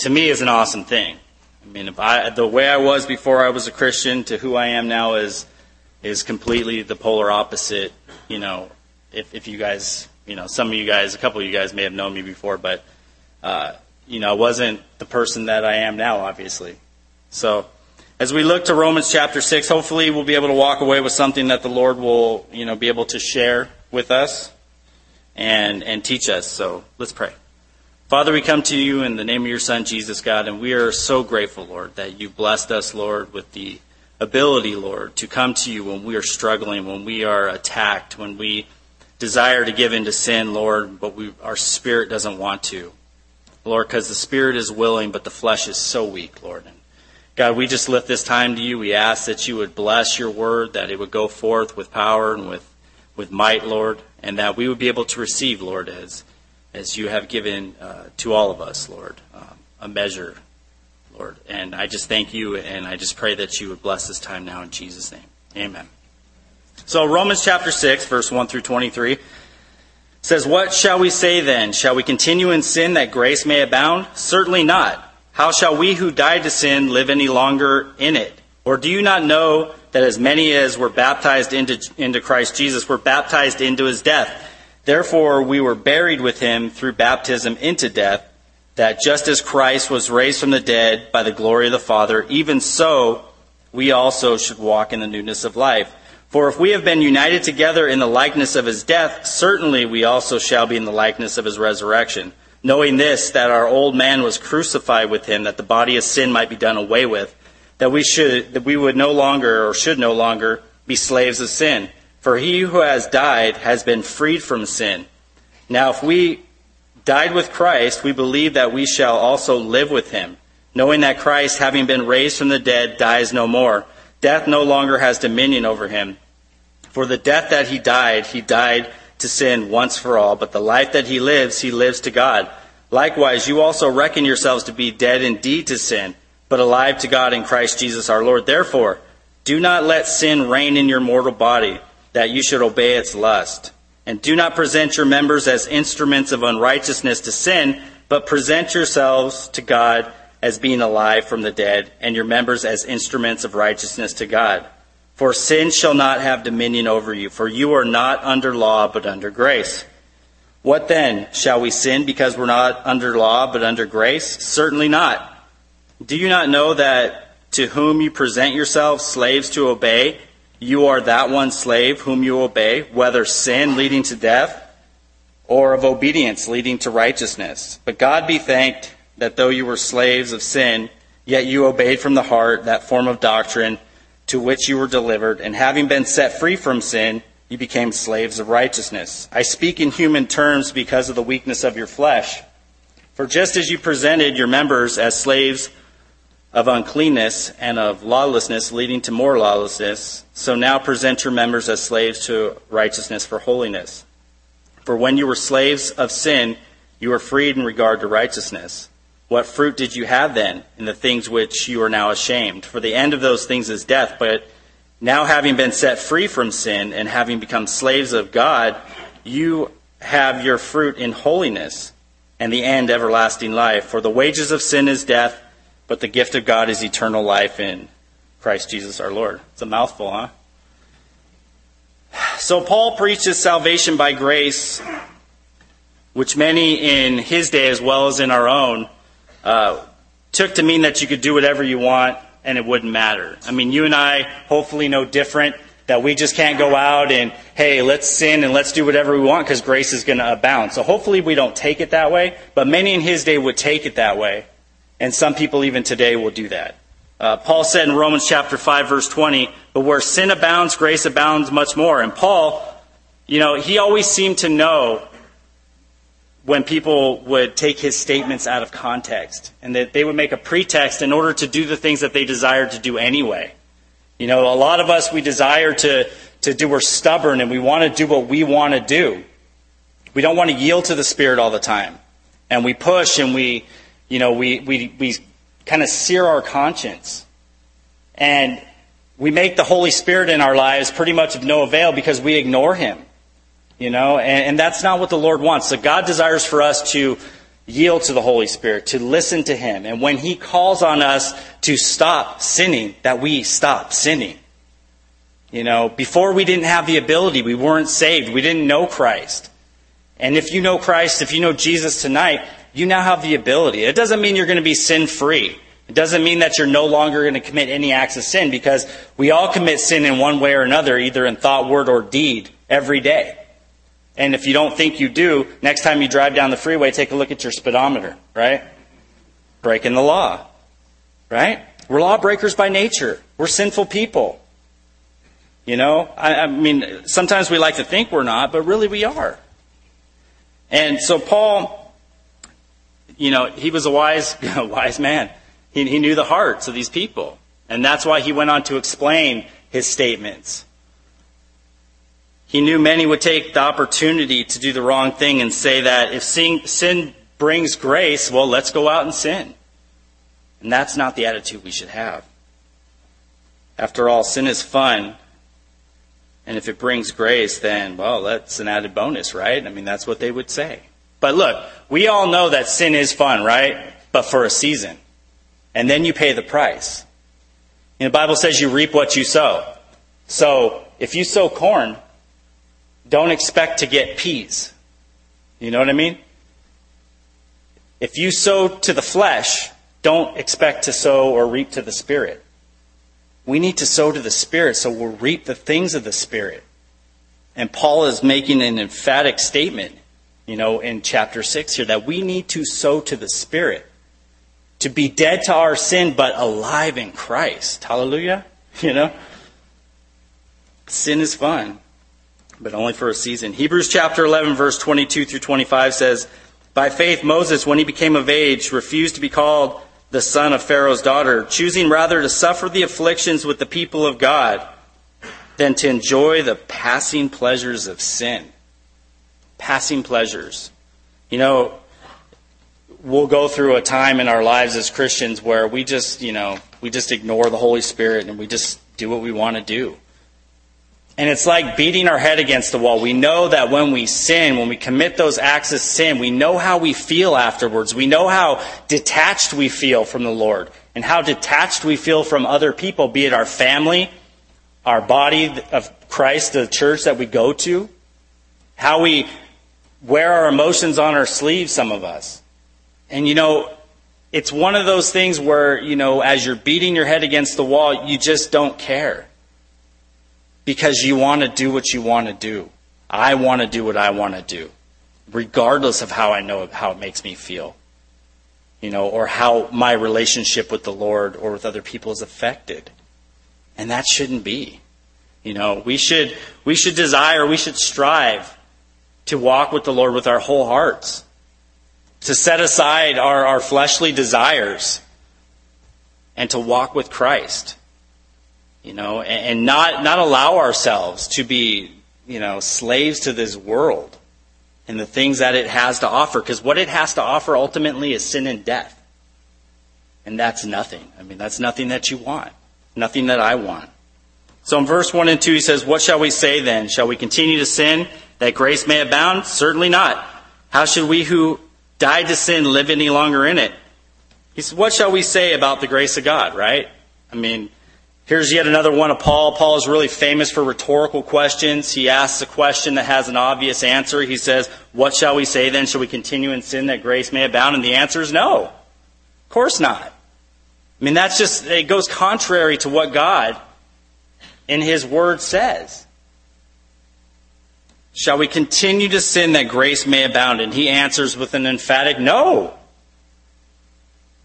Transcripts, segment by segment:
to me is an awesome thing. I mean, if I, the way I was before I was a Christian to who I am now is, is completely the polar opposite. You know, if, if you guys, you know, some of you guys, a couple of you guys may have known me before, but, uh, you know, I wasn't the person that I am now, obviously. So, as we look to Romans chapter 6, hopefully we'll be able to walk away with something that the Lord will, you know, be able to share with us and, and teach us. So, let's pray. Father, we come to you in the name of your Son, Jesus, God, and we are so grateful, Lord, that you blessed us, Lord, with the ability, Lord, to come to you when we are struggling, when we are attacked, when we desire to give into sin, Lord, but we, our spirit doesn't want to. Lord, because the spirit is willing, but the flesh is so weak, Lord. And God, we just lift this time to you. We ask that you would bless your word, that it would go forth with power and with, with might, Lord, and that we would be able to receive, Lord, as, as you have given uh, to all of us, Lord, um, a measure, Lord. And I just thank you, and I just pray that you would bless this time now in Jesus' name. Amen. So, Romans chapter 6, verse 1 through 23 says, What shall we say then? Shall we continue in sin that grace may abound? Certainly not. How shall we who died to sin live any longer in it? Or do you not know that as many as were baptized into, into Christ Jesus were baptized into his death? Therefore, we were buried with him through baptism into death, that just as Christ was raised from the dead by the glory of the Father, even so we also should walk in the newness of life. For if we have been united together in the likeness of his death, certainly we also shall be in the likeness of his resurrection. Knowing this, that our old man was crucified with him, that the body of sin might be done away with, that we should, that we would no longer or should no longer be slaves of sin. For he who has died has been freed from sin. Now if we died with Christ, we believe that we shall also live with him, knowing that Christ, having been raised from the dead, dies no more. Death no longer has dominion over him. For the death that he died, he died to sin once for all, but the life that he lives, he lives to God. Likewise, you also reckon yourselves to be dead indeed to sin, but alive to God in Christ Jesus our Lord. Therefore, do not let sin reign in your mortal body, that you should obey its lust. And do not present your members as instruments of unrighteousness to sin, but present yourselves to God as being alive from the dead, and your members as instruments of righteousness to God. For sin shall not have dominion over you, for you are not under law, but under grace. What then? Shall we sin because we're not under law, but under grace? Certainly not. Do you not know that to whom you present yourselves slaves to obey, you are that one slave whom you obey, whether sin leading to death or of obedience leading to righteousness? But God be thanked that though you were slaves of sin, yet you obeyed from the heart that form of doctrine to which you were delivered, and having been set free from sin, you became slaves of righteousness. I speak in human terms because of the weakness of your flesh. For just as you presented your members as slaves of uncleanness and of lawlessness leading to more lawlessness, so now present your members as slaves to righteousness for holiness. For when you were slaves of sin, you were freed in regard to righteousness. What fruit did you have then in the things which you are now ashamed? For the end of those things is death, but now having been set free from sin and having become slaves of God, you have your fruit in holiness and the end everlasting life. For the wages of sin is death, but the gift of God is eternal life in Christ Jesus our Lord. It's a mouthful, huh? So Paul preaches salvation by grace, which many in his day as well as in our own uh, took to mean that you could do whatever you want and it wouldn't matter. I mean, you and I hopefully know different that we just can't go out and, hey, let's sin and let's do whatever we want because grace is going to abound. So hopefully we don't take it that way, but many in his day would take it that way. And some people even today will do that. Uh, Paul said in Romans chapter 5 verse 20, but where sin abounds, grace abounds much more. And Paul, you know, he always seemed to know when people would take his statements out of context and that they would make a pretext in order to do the things that they desired to do anyway. You know, a lot of us, we desire to, to do, we're stubborn and we want to do what we want to do. We don't want to yield to the Spirit all the time. And we push and we, you know, we, we, we kind of sear our conscience. And we make the Holy Spirit in our lives pretty much of no avail because we ignore Him. You know, and, and that's not what the Lord wants. So God desires for us to, yield to the Holy Spirit, to listen to Him. And when He calls on us to stop sinning, that we stop sinning. You know, before we didn't have the ability, we weren't saved, we didn't know Christ. And if you know Christ, if you know Jesus tonight, you now have the ability. It doesn't mean you're going to be sin free. It doesn't mean that you're no longer going to commit any acts of sin because we all commit sin in one way or another, either in thought, word, or deed every day. And if you don't think you do, next time you drive down the freeway, take a look at your speedometer, right? Breaking the law, right? We're lawbreakers by nature. We're sinful people. You know, I, I mean, sometimes we like to think we're not, but really we are. And so Paul, you know, he was a wise, wise man. He, he knew the hearts of these people. And that's why he went on to explain his statements. He knew many would take the opportunity to do the wrong thing and say that if sin, sin brings grace, well, let's go out and sin. And that's not the attitude we should have. After all, sin is fun. And if it brings grace, then, well, that's an added bonus, right? I mean, that's what they would say. But look, we all know that sin is fun, right? But for a season and then you pay the price. The Bible says you reap what you sow. So if you sow corn, don't expect to get peas. You know what I mean? If you sow to the flesh, don't expect to sow or reap to the Spirit. We need to sow to the Spirit so we'll reap the things of the Spirit. And Paul is making an emphatic statement, you know, in chapter 6 here that we need to sow to the Spirit to be dead to our sin but alive in Christ. Hallelujah. You know? Sin is fun, but only for a season. Hebrews chapter 11 verse 22 through 25 says, By faith Moses, when he became of age, refused to be called the son of Pharaoh's daughter, choosing rather to suffer the afflictions with the people of God than to enjoy the passing pleasures of sin. Passing pleasures. You know, we'll go through a time in our lives as Christians where we just, you know, we just ignore the Holy Spirit and we just do what we want to do. And it's like beating our head against the wall. We know that when we sin, when we commit those acts of sin, we know how we feel afterwards. We know how detached we feel from the Lord and how detached we feel from other people, be it our family, our body of Christ, the church that we go to, how we wear our emotions on our sleeves, some of us. And you know, it's one of those things where, you know, as you're beating your head against the wall, you just don't care. Because you want to do what you want to do. I want to do what I want to do. Regardless of how I know how it makes me feel. You know, or how my relationship with the Lord or with other people is affected. And that shouldn't be. You know, we should, we should desire, we should strive to walk with the Lord with our whole hearts to set aside our, our fleshly desires and to walk with Christ. You know, and, and not, not allow ourselves to be, you know, slaves to this world and the things that it has to offer. Because what it has to offer ultimately is sin and death. And that's nothing. I mean, that's nothing that you want. Nothing that I want. So in verse 1 and 2, he says, What shall we say then? Shall we continue to sin that grace may abound? Certainly not. How should we who died to sin, live any longer in it. He said, What shall we say about the grace of God, right? I mean, here's yet another one of Paul. Paul is really famous for rhetorical questions. He asks a question that has an obvious answer. He says, What shall we say then? Shall we continue in sin that grace may abound? And the answer is no. Of course not. I mean, that's just, it goes contrary to what God in His Word says. Shall we continue to sin that grace may abound? And he answers with an emphatic no.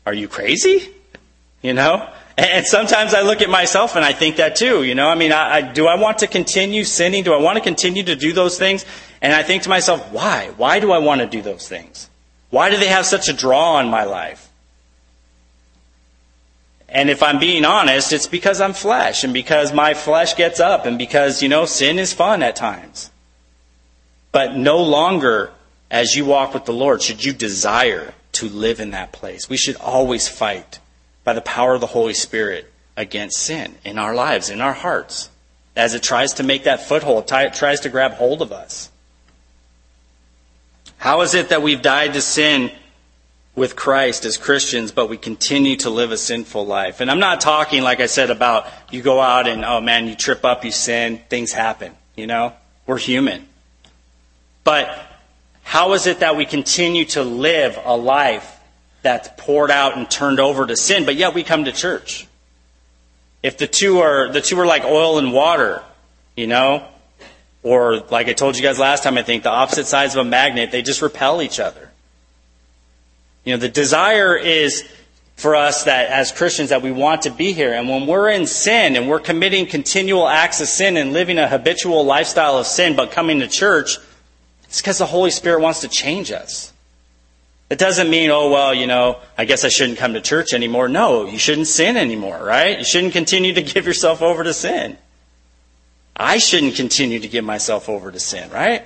Are you crazy? You know? And sometimes I look at myself and I think that too. You know, I mean, I, I, do I want to continue sinning? Do I want to continue to do those things? And I think to myself, why? Why do I want to do those things? Why do they have such a draw on my life? And if I'm being honest, it's because I'm flesh and because my flesh gets up and because, you know, sin is fun at times. But no longer, as you walk with the Lord, should you desire to live in that place. We should always fight by the power of the Holy Spirit against sin in our lives, in our hearts, as it tries to make that foothold, it tries to grab hold of us. How is it that we've died to sin with Christ as Christians, but we continue to live a sinful life. And I'm not talking, like I said, about you go out and, oh man, you trip up, you sin, things happen. You know? We're human. But how is it that we continue to live a life that's poured out and turned over to sin, but yet we come to church? If the two are, the two are like oil and water, you know? Or like I told you guys last time, I think the opposite sides of a magnet, they just repel each other. You know, the desire is for us that as Christians that we want to be here. And when we're in sin and we're committing continual acts of sin and living a habitual lifestyle of sin, but coming to church, it's because the Holy Spirit wants to change us. It doesn't mean, oh, well, you know, I guess I shouldn't come to church anymore. No, you shouldn't sin anymore, right? You shouldn't continue to give yourself over to sin. I shouldn't continue to give myself over to sin, right?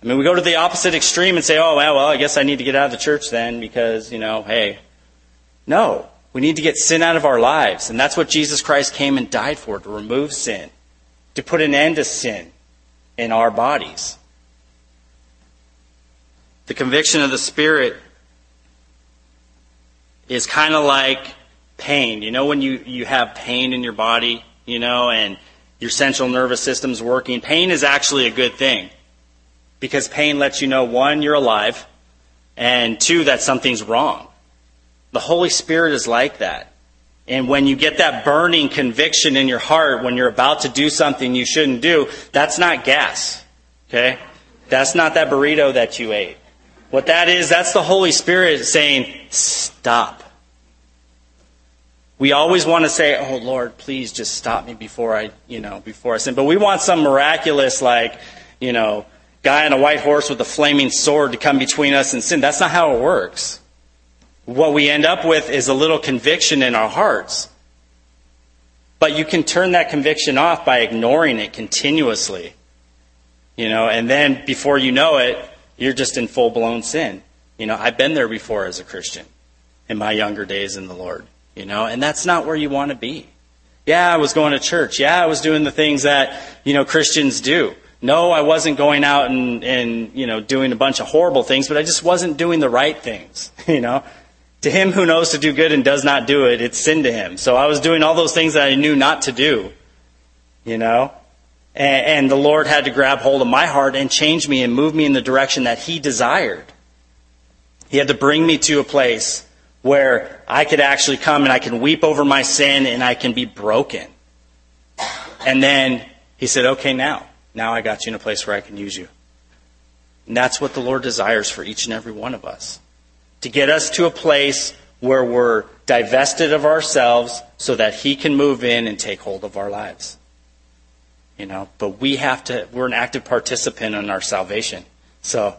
I mean, we go to the opposite extreme and say, oh, well, well, I guess I need to get out of the church then because, you know, hey. No. We need to get sin out of our lives. And that's what Jesus Christ came and died for, to remove sin, to put an end to sin in our bodies. The conviction of the Spirit is kind of like pain. You know, when you, you have pain in your body, you know, and your central nervous system's working, pain is actually a good thing because pain lets you know one, you're alive, and two, that something's wrong. The Holy Spirit is like that. And when you get that burning conviction in your heart when you're about to do something you shouldn't do, that's not gas. Okay? That's not that burrito that you ate. What that is, that's the Holy Spirit saying, stop. We always want to say, oh Lord, please just stop me before I, you know, before I sin. But we want some miraculous, like, you know, guy on a white horse with a flaming sword to come between us and sin. That's not how it works. What we end up with is a little conviction in our hearts. But you can turn that conviction off by ignoring it continuously. You know, and then before you know it, you're just in full blown sin. You know, I've been there before as a Christian in my younger days in the Lord. You know, and that's not where you want to be. Yeah, I was going to church. Yeah, I was doing the things that, you know, Christians do. No, I wasn't going out and, and, you know, doing a bunch of horrible things, but I just wasn't doing the right things, you know. To him who knows to do good and does not do it, it's sin to him. So I was doing all those things that I knew not to do, you know. And, the Lord had to grab hold of my heart and change me and move me in the direction that he desired. He had to bring me to a place where I could actually come and I can weep over my sin and I can be broken. And then he said, okay, now now I got you in a place where I can use you. And that's what the Lord desires for each and every one of us. To get us to a place where we're divested of ourselves so that He can move in and take hold of our lives. You know, but we have to, we're an active participant in our salvation. So,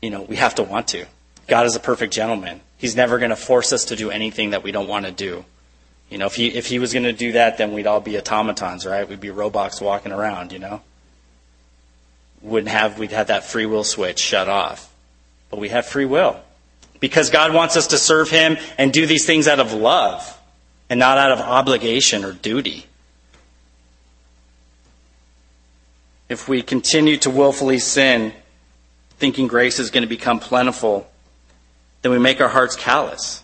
you know, we have to want to. God is a perfect gentleman. He's never going to force us to do anything that we don't want to do. You know, if he, if he was going to do that, then we'd all be automatons, right? We'd be robots walking around, you know? wouldn't have, we'd have that free will switch shut off. But we have free will. Because God wants us to serve Him and do these things out of love and not out of obligation or duty. If we continue to willfully sin, thinking grace is going to become plentiful, then we make our hearts callous.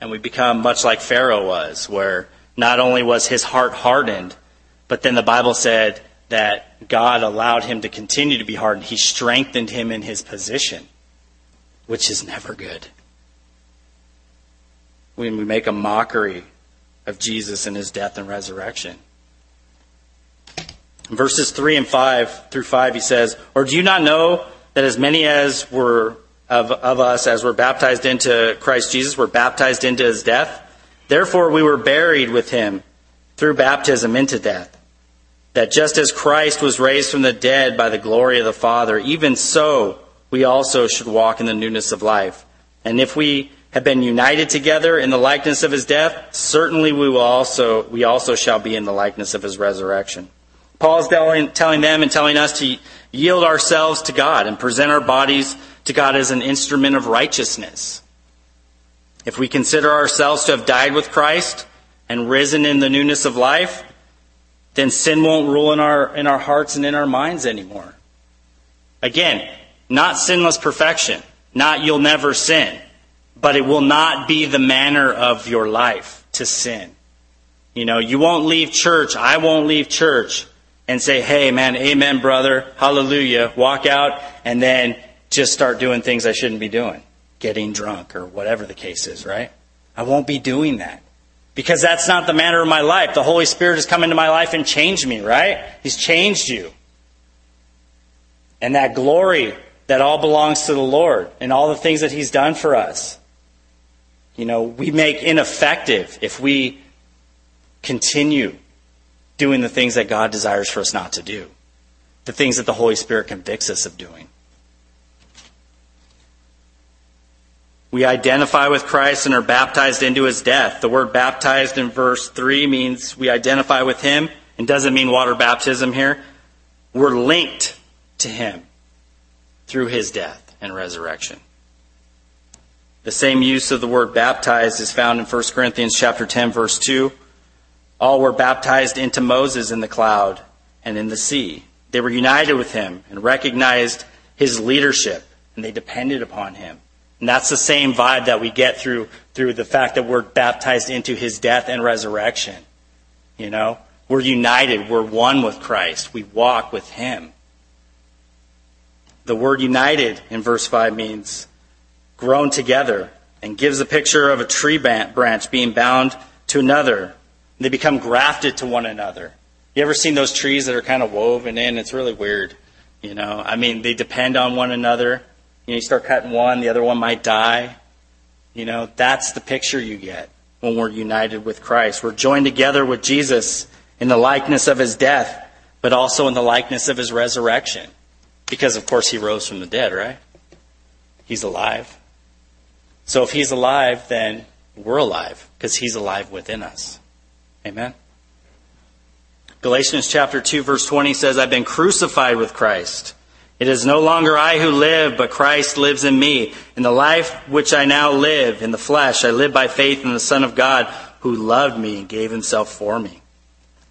And we become much like Pharaoh was, where not only was his heart hardened, but then the Bible said that God allowed him to continue to be hardened. He strengthened him in his position, which is never good. When we make a mockery of Jesus and his death and resurrection. Verses 3 and 5 through 5, he says, Or do you not know that as many as were of, of us as were baptized into Christ Jesus were baptized into his death? Therefore we were buried with him through baptism into death that just as Christ was raised from the dead by the glory of the Father, even so we also should walk in the newness of life. And if we have been united together in the likeness of his death, certainly we will also we also shall be in the likeness of his resurrection. Paul is telling, telling them and telling us to yield ourselves to God and present our bodies to God as an instrument of righteousness. If we consider ourselves to have died with Christ and risen in the newness of life, then sin won't rule in our, in our hearts and in our minds anymore. Again, not sinless perfection, not you'll never sin, but it will not be the manner of your life to sin. You know, you won't leave church, I won't leave church and say, hey man, amen brother, hallelujah, walk out and then just start doing things I shouldn't be doing, getting drunk or whatever the case is, right? I won't be doing that. Because that's not the manner of my life. The Holy Spirit has come into my life and changed me, right? He's changed you. And that glory that all belongs to the Lord and all the things that He's done for us. You know, we make ineffective if we continue doing the things that God desires for us not to do, the things that the Holy Spirit convicts us of doing. We identify with Christ and are baptized into his death. The word baptized in verse 3 means we identify with him and doesn't mean water baptism here. We're linked to him through his death and resurrection. The same use of the word baptized is found in 1 Corinthians chapter 10 verse 2. All were baptized into Moses in the cloud and in the sea. They were united with him and recognized his leadership and they depended upon him. And that's the same vibe that we get through, through the fact that we're baptized into his death and resurrection. You know, we're united. We're one with Christ. We walk with him. The word united in verse 5 means grown together and gives a picture of a tree branch being bound to another. They become grafted to one another. You ever seen those trees that are kind of woven in? It's really weird. You know, I mean, they depend on one another. You know, you start cutting one, the other one might die. You know, that's the picture you get when we're united with Christ. We're joined together with Jesus in the likeness of his death, but also in the likeness of his resurrection. Because, of course, he rose from the dead, right? He's alive. So if he's alive, then we're alive because he's alive within us. Amen. Galatians chapter 2 verse 20 says, I've been crucified with Christ. It is no longer I who live, but Christ lives in me. In the life which I now live in the flesh, I live by faith in the Son of God who loved me and gave himself for me.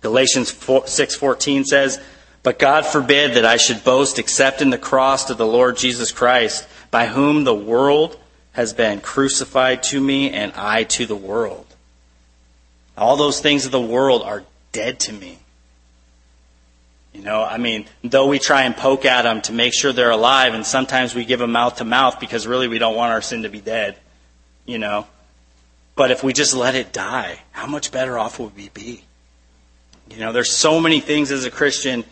Galatians 6:14 says, "But God forbid that I should boast except in the cross of the Lord Jesus Christ, by whom the world has been crucified to me and I to the world." All those things of the world are dead to me. You know, I mean, though we try and poke at them to make sure they're alive, and sometimes we give them mouth to mouth because really we don't want our sin to be dead, you know. But if we just let it die, how much better off would we be? You know, there's so many things as a Christian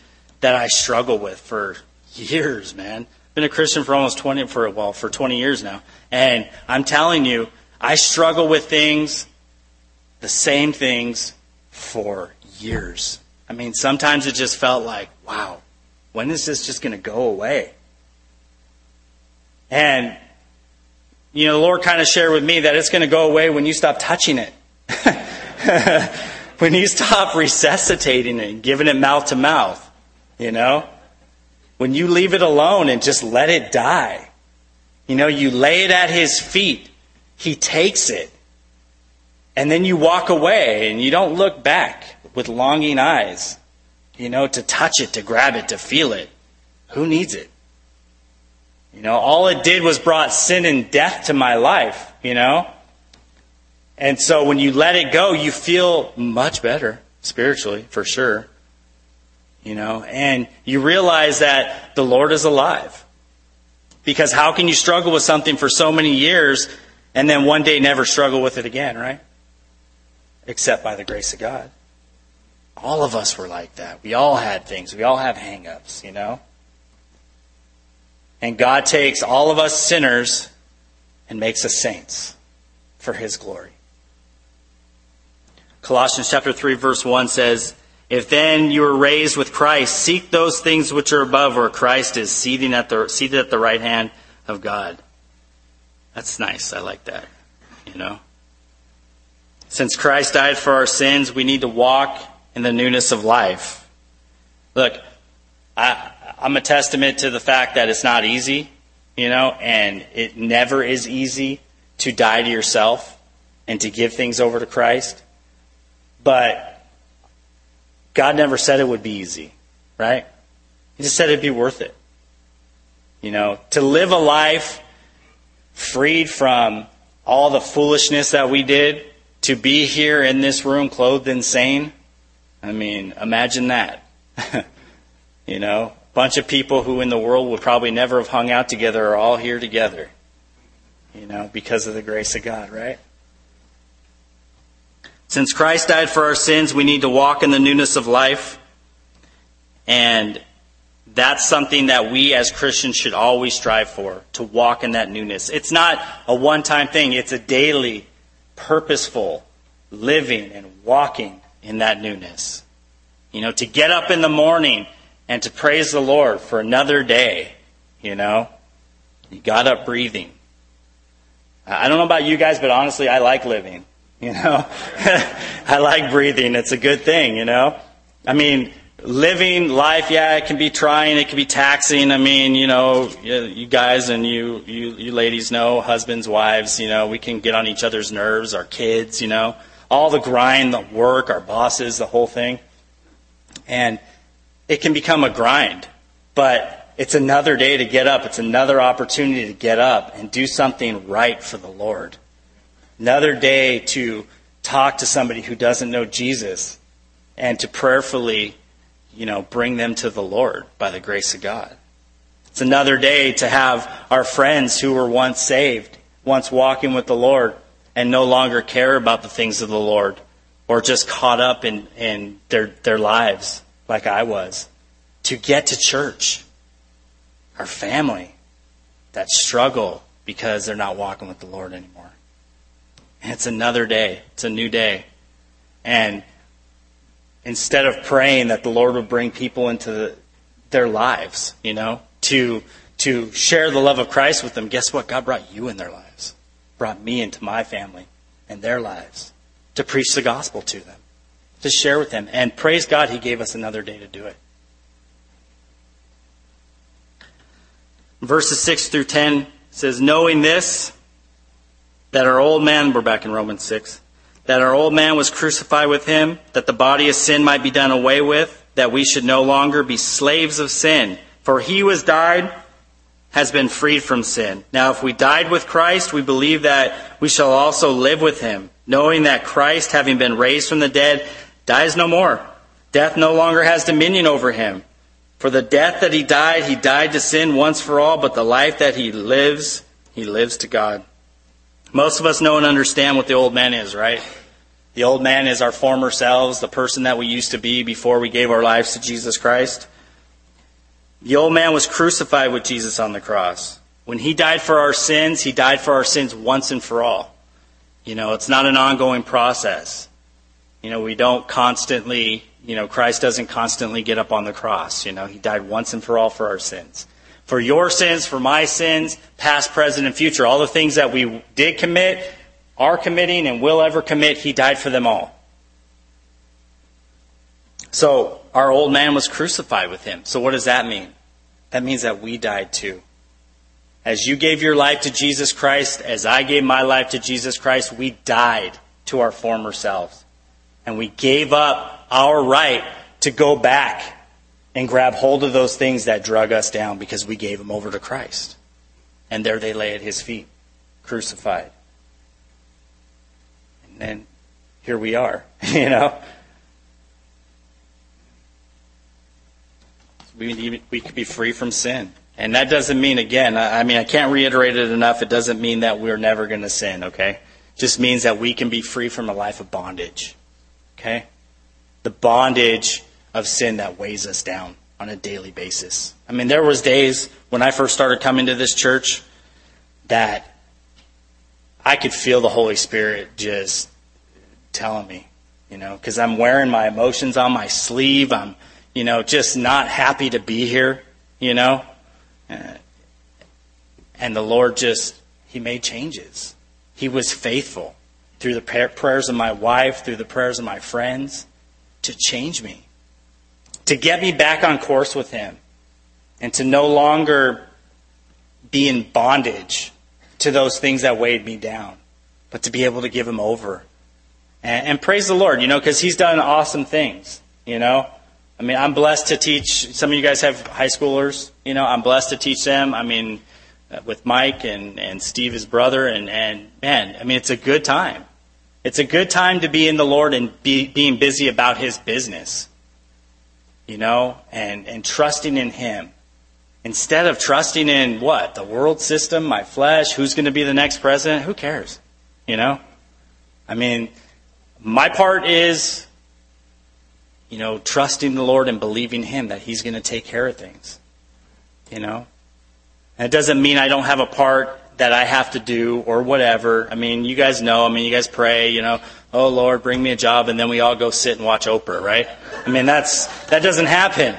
that I struggle with for years, man. I've Been a Christian for almost 20 for well, for 20 years now. And I'm telling you, I struggle with things the same things for years. I mean, sometimes it just felt like, wow, when is this just going to go away? And, you know, the Lord kind of shared with me that it's going to go away when you stop touching it. when you stop resuscitating it and giving it mouth to mouth, you know? When you leave it alone and just let it die. You know, you lay it at His feet. He takes it. And then you walk away and you don't look back with longing eyes, you know, to touch it, to grab it, to feel it. Who needs it? You know, all it did was brought sin and death to my life, you know? And so when you let it go, you feel much better spiritually, for sure. You know, and you realize that the Lord is alive. Because how can you struggle with something for so many years and then one day never struggle with it again, right? Except by the grace of God. All of us were like that. We all had things. We all have hang-ups, you know? And God takes all of us sinners and makes us saints for his glory. Colossians chapter 3 verse 1 says, If then you were raised with Christ, seek those things which are above where Christ is seated at the, seated at the right hand of God. That's nice. I like that. You know? Since Christ died for our sins, we need to walk in the newness of life. Look, I, I'm a testament to the fact that it's not easy, you know, and it never is easy to die to yourself and to give things over to Christ. But God never said it would be easy, right? He just said it'd be worth it. You know, to live a life freed from all the foolishness that we did to be here in this room clothed and sane. I mean, imagine that. you know, a bunch of people who in the world would probably never have hung out together are all here together. You know, because of the grace of God, right? Since Christ died for our sins, we need to walk in the newness of life. And that's something that we as Christians should always strive for, to walk in that newness. It's not a one time thing, it's a daily, purposeful living and walking in that newness. You know, to get up in the morning and to praise the Lord for another day, you know, you got up breathing. I don't know about you guys, but honestly, I like living. You know, I like breathing. It's a good thing, you know. I mean, living life, yeah, it can be trying, it can be taxing. I mean, you know, you guys and you, you, you ladies know, husbands, wives, you know, we can get on each other's nerves, our kids, you know, all the grind, the work, our bosses, the whole thing. And it can become a grind, but it's another day to get up. It's another opportunity to get up and do something right for the Lord. Another day to talk to somebody who doesn't know Jesus and to prayerfully, you know, bring them to the Lord by the grace of God. It's another day to have our friends who were once saved, once walking with the Lord, and no longer care about the things of the Lord or just caught up in, in their, their lives like I was, to get to church. Our family that struggle because they're not walking with the Lord anymore. And it's another day. It's a new day. And instead of praying that the Lord would bring people into the, their lives, you know, to to share the love of Christ with them, guess what? God brought you in their lives. Brought me into my family and their lives to preach the gospel to them, to share with them. And praise God, He gave us another day to do it. Verses 6 through 10 says, Knowing this, that our old man, we're back in Romans 6, that our old man was crucified with him, that the body of sin might be done away with, that we should no longer be slaves of sin. For he who has died has been freed from sin. Now, if we died with Christ, we believe that we shall also live with him, knowing that Christ, having been raised from the dead, dies no more. Death no longer has dominion over him. For the death that he died, he died to sin once for all, but the life that he lives, he lives to God. Most of us know and understand what the old man is, right? The old man is our former selves, the person that we used to be before we gave our lives to Jesus Christ. The old man was crucified with Jesus on the cross. When he died for our sins, he died for our sins once and for all. You know, it's not an ongoing process. You know, we don't constantly, you know, Christ doesn't constantly get up on the cross. You know, he died once and for all for our sins for your sins, for my sins, past, present, and future. All the things that we did commit, are committing, and will ever commit, He died for them all. So, our old man was crucified with Him. So, what does that mean? That means that we died too. As you gave your life to Jesus Christ, as I gave my life to Jesus Christ, we died to our former selves. And we gave up our right to go back and grab hold of those things that drug us down because we gave them over to Christ. And there they lay at his feet, crucified. And here we are, you know. We, we could be free from sin. And that doesn't mean, again, I mean, I can't reiterate it enough. It doesn't mean that we're never going to sin, okay? It just means that we can be free from a life of bondage, okay? The bondage of sin that weighs us down on a daily basis. I mean, there was days when I first started coming to this church that I could feel the Holy Spirit just telling me, you know, because I'm wearing my emotions on my sleeve. I'm, you know, just not happy to be here, you know. Uh, and the Lord just, He made changes. He was faithful through the prayers of my wife, through the prayers of my friends, to change me to get me back on course with Him and to no longer be in bondage to those things that weighed me down, but to be able to give Him over. And, and praise the Lord, you know, because He's done awesome things, you know. I mean, I'm blessed to teach. Some of you guys have high schoolers, you know. I'm blessed to teach them. I mean, uh, with Mike and, and Steve, his brother, and, and man, I mean, it's a good time. It's a good time to be in the Lord and be, being busy about His business, you know, and, and trusting in Him. Instead of trusting in what? The world system, my flesh, who's going to be the next president? Who cares? You know? I mean, my part is, you know, trusting the Lord and believing Him that He's going to take care of things. You know? And it doesn't mean I don't have a part that I have to do or whatever. I mean, you guys know, I mean, you guys pray, you know, oh Lord, bring me a job, and then we all go sit and watch Oprah, right? I mean, that's, that doesn't happen.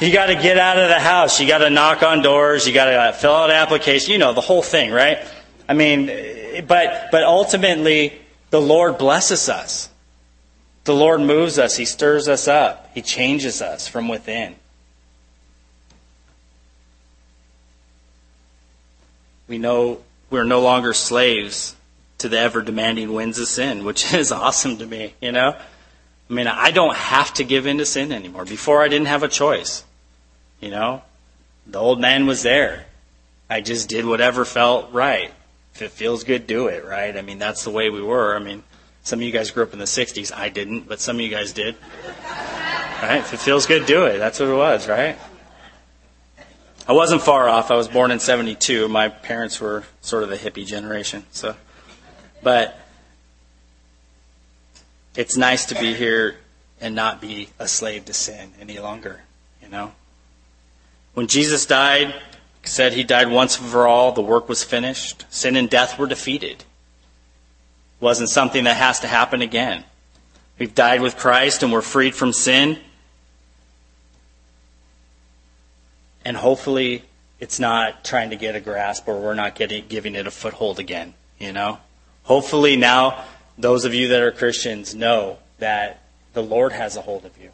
You got to get out of the house. You got to knock on doors. You got to fill out applications. You know the whole thing, right? I mean, but but ultimately, the Lord blesses us. The Lord moves us. He stirs us up. He changes us from within. We know we're no longer slaves to the ever demanding winds of sin, which is awesome to me, you know? I mean, I don't have to give in to sin anymore. Before, I didn't have a choice. You know, the old man was there. I just did whatever felt right. If it feels good, do it, right? I mean, that's the way we were. I mean, some of you guys grew up in the 60s. I didn't, but some of you guys did. Right? If it feels good, do it. That's what it was, right? I wasn't far off. I was born in 72. My parents were sort of the hippie generation. So, but it's nice to be here and not be a slave to sin any longer, you know? When Jesus died, said he died once for all, the work was finished. Sin and death were defeated. It wasn't something that has to happen again. We've died with Christ and we're freed from sin. And hopefully it's not trying to get a grasp or we're not getting giving it a foothold again, you know? Hopefully now those of you that are Christians know that the Lord has a hold of you.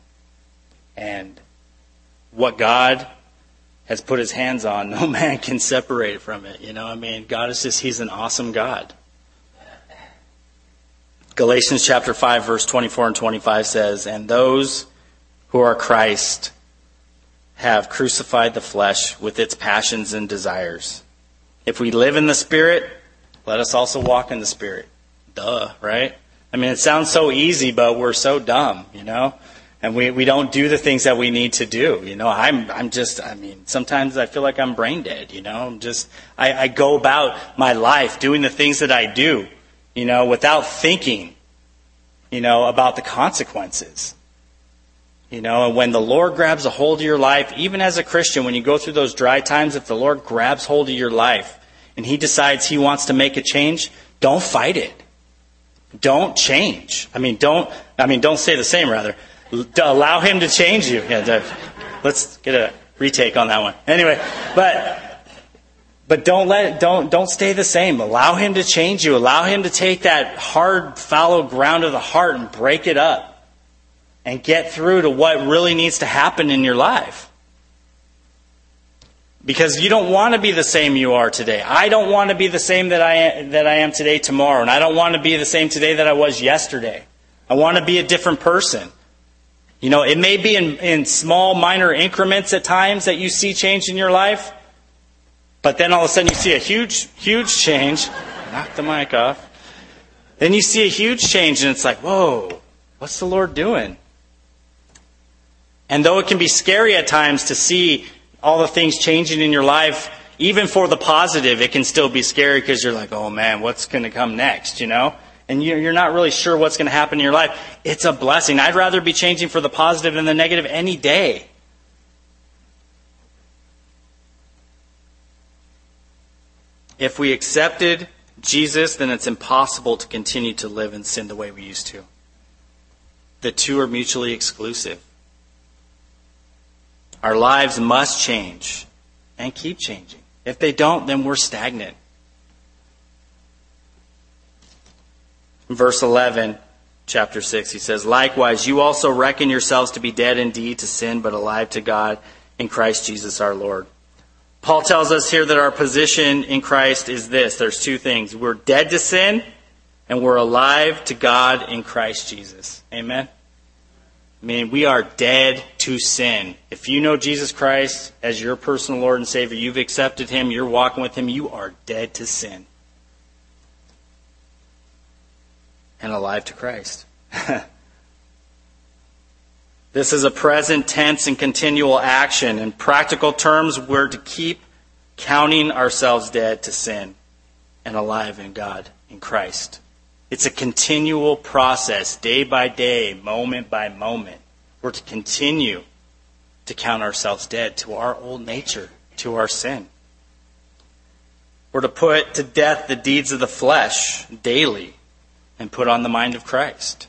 And what God has put his hands on, no man can separate from it. You know, I mean, God is just, he's an awesome God. Galatians chapter 5, verse 24 and 25 says, And those who are Christ have crucified the flesh with its passions and desires. If we live in the Spirit, let us also walk in the Spirit. Duh, right? I mean, it sounds so easy, but we're so dumb, you know? And we, we don't do the things that we need to do. You know, I'm, I'm just, I mean, sometimes I feel like I'm brain dead, you know? I'm just, I, I go about my life doing the things that I do, you know, without thinking, you know, about the consequences. You know, and when the Lord grabs a hold of your life, even as a Christian, when you go through those dry times, if the Lord grabs hold of your life and He decides He wants to make a change, don't fight it don't change. I mean, don't. I mean, don't say the same. Rather, allow him to change you. Yeah, let's get a retake on that one. Anyway, but but don't let don't don't stay the same. Allow him to change you. Allow him to take that hard, fallow ground of the heart and break it up, and get through to what really needs to happen in your life. Because you don't want to be the same you are today. I don't want to be the same that I, am, that I am today tomorrow. And I don't want to be the same today that I was yesterday. I want to be a different person. You know, it may be in, in small, minor increments at times that you see change in your life. But then all of a sudden you see a huge, huge change. Knock the mic off. Then you see a huge change and it's like, whoa, what's the Lord doing? And though it can be scary at times to see all the things changing in your life, even for the positive, it can still be scary because you're like, oh man, what's going to come next, you know? And you're not really sure what's going to happen in your life. It's a blessing. I'd rather be changing for the positive than the negative any day. If we accepted Jesus, then it's impossible to continue to live in sin the way we used to. The two are mutually exclusive. Our lives must change and keep changing. If they don't, then we're stagnant. Verse 11, chapter 6, he says, Likewise, you also reckon yourselves to be dead indeed to sin, but alive to God in Christ Jesus our Lord. Paul tells us here that our position in Christ is this there's two things. We're dead to sin, and we're alive to God in Christ Jesus. Amen? I mean, we are dead to sin. If you know Jesus Christ as your personal Lord and Savior, you've accepted Him, you're walking with Him, you are dead to sin. And alive to Christ. this is a present tense and continual action. In practical terms, we're to keep counting ourselves dead to sin and alive in God, in Christ. It's a continual process, day by day, moment by moment. We're to continue to count ourselves dead to our old nature, to our sin. We're to put to death the deeds of the flesh daily and put on the mind of Christ.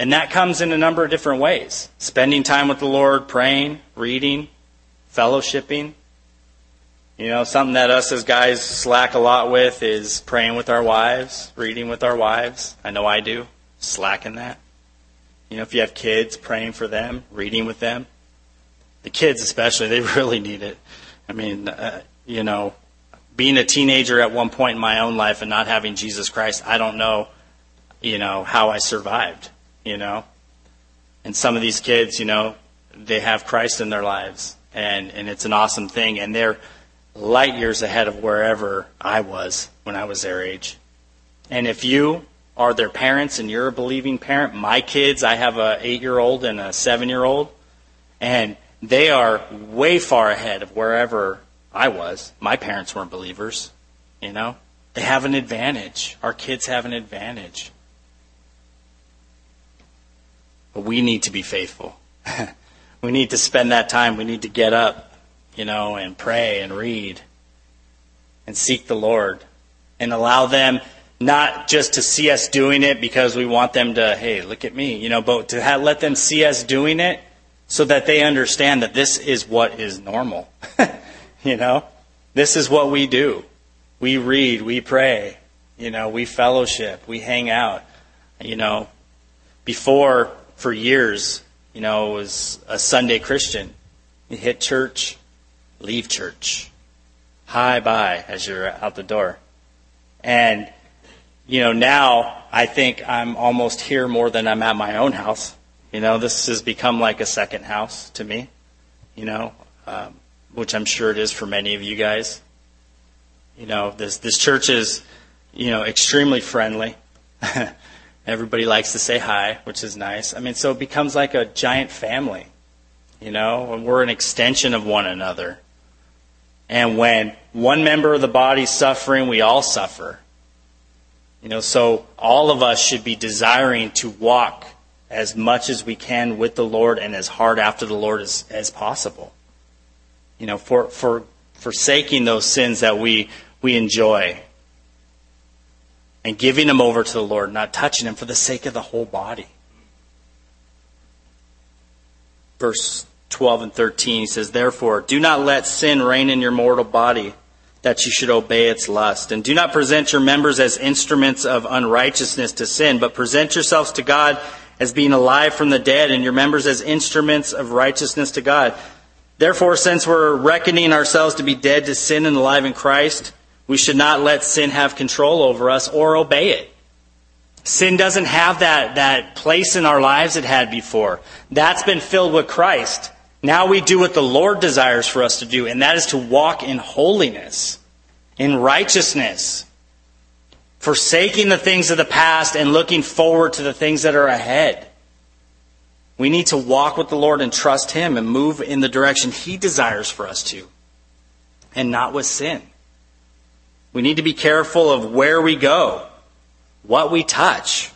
And that comes in a number of different ways spending time with the Lord, praying, reading, fellowshipping, you know, something that us as guys slack a lot with is praying with our wives, reading with our wives. I know I do. Slack in that. You know, if you have kids, praying for them, reading with them. The kids, especially, they really need it. I mean, uh, you know, being a teenager at one point in my own life and not having Jesus Christ, I don't know, you know, how I survived, you know. And some of these kids, you know, they have Christ in their lives, and, and it's an awesome thing. And they're, light years ahead of wherever I was when I was their age. And if you are their parents and you're a believing parent, my kids, I have a eight year old and a seven year old, and they are way far ahead of wherever I was. My parents weren't believers, you know? They have an advantage. Our kids have an advantage. But we need to be faithful. we need to spend that time. We need to get up you know, and pray and read and seek the Lord and allow them not just to see us doing it because we want them to, hey, look at me, you know, but to have, let them see us doing it so that they understand that this is what is normal. you know, this is what we do. We read, we pray, you know, we fellowship, we hang out. You know, before, for years, you know, was a Sunday Christian. You hit church, leave church. Hi bye as you're out the door. And, you know, now I think I'm almost here more than I'm at my own house. You know, this has become like a second house to me, you know, um, which I'm sure it is for many of you guys. You know, this, this church is, you know, extremely friendly. Everybody likes to say hi, which is nice. I mean, so it becomes like a giant family, you know, and we're an extension of one another. And when one member of the body is suffering, we all suffer. You know, so all of us should be desiring to walk as much as we can with the Lord and as hard after the Lord as, as possible. You know, for, for forsaking those sins that we, we enjoy and giving them over to the Lord, not touching them for the sake of the whole body. Verse 12 and 13, he says, Therefore, do not let sin reign in your mortal body, that you should obey its lust. And do not present your members as instruments of unrighteousness to sin, but present yourselves to God as being alive from the dead, and your members as instruments of righteousness to God. Therefore, since we're reckoning ourselves to be dead to sin and alive in Christ, we should not let sin have control over us or obey it. Sin doesn't have that, that place in our lives it had before. That's been filled with Christ. Now we do what the Lord desires for us to do, and that is to walk in holiness, in righteousness, forsaking the things of the past and looking forward to the things that are ahead. We need to walk with the Lord and trust Him and move in the direction He desires for us to, and not with sin. We need to be careful of where we go, what we touch,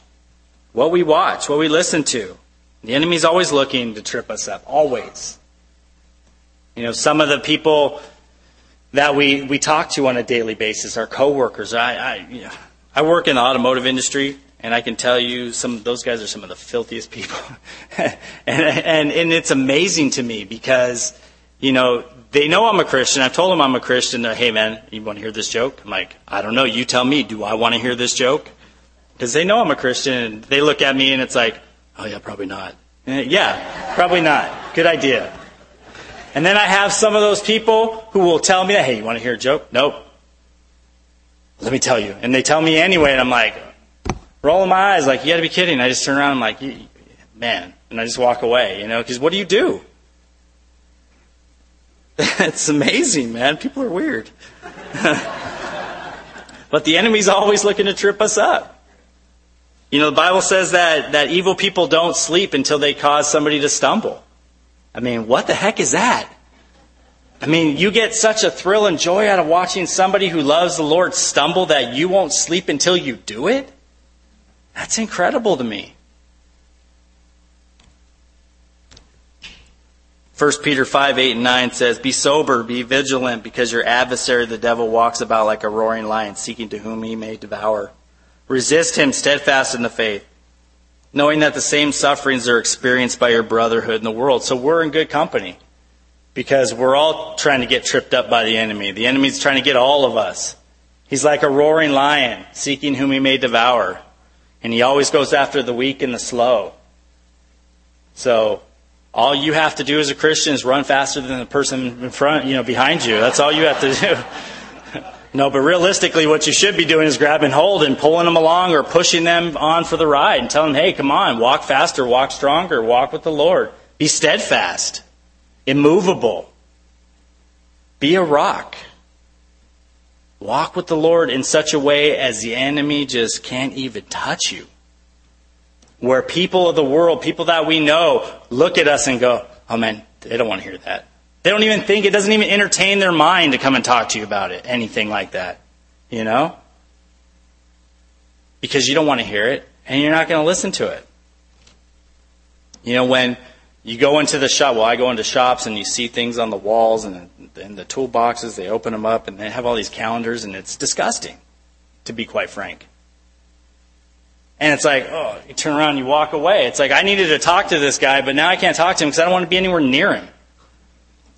what we watch, what we listen to. The enemy's always looking to trip us up, always. You know, some of the people that we, we talk to on a daily basis, our coworkers. I, I, you know, I work in the automotive industry, and I can tell you some those guys are some of the filthiest people. and, and, and it's amazing to me because, you know, they know I'm a Christian. I've told them I'm a Christian. They're, hey, man, you want to hear this joke? I'm like, I don't know. You tell me. Do I want to hear this joke? Because they know I'm a Christian, and they look at me, and it's like, oh, yeah, probably not. Eh, yeah, probably not. Good idea. And then I have some of those people who will tell me that, hey, you want to hear a joke? Nope. Let me tell you. And they tell me anyway, and I'm like, rolling my eyes, like, you got to be kidding. I just turn around, I'm like, man, and I just walk away, you know, because what do you do? it's amazing, man. People are weird. but the enemy's always looking to trip us up. You know, the Bible says that, that evil people don't sleep until they cause somebody to stumble. I mean, what the heck is that? I mean, you get such a thrill and joy out of watching somebody who loves the Lord stumble that you won't sleep until you do it? That's incredible to me. 1 Peter 5, 8, and 9 says, Be sober, be vigilant, because your adversary, the devil, walks about like a roaring lion, seeking to whom he may devour. Resist him steadfast in the faith, knowing that the same sufferings are experienced by your brotherhood in the world. So we're in good company, because we're all trying to get tripped up by the enemy. The enemy's trying to get all of us. He's like a roaring lion, seeking whom he may devour. And he always goes after the weak and the slow. So all you have to do as a Christian is run faster than the person in front, you know, behind you. That's all you have to do. no, but realistically, what you should be doing is grabbing hold and pulling them along or pushing them on for the ride and telling them, hey, come on, walk faster, walk stronger, walk with the Lord. Be steadfast, immovable. Be a rock. Walk with the Lord in such a way as the enemy just can't even touch you where people of the world, people that we know, look at us and go, oh man, they don't want to hear that. They don't even think, it doesn't even entertain their mind to come and talk to you about it, anything like that. You know? Because you don't want to hear it, and you're not going to listen to it. You know, when you go into the shop, well, I go into shops and you see things on the walls and in the toolboxes, they open them up and they have all these calendars, and it's disgusting, to be quite frank. And it's like, oh, you turn around, and you walk away. It's like, I needed to talk to this guy, but now I can't talk to him because I don't want to be anywhere near him.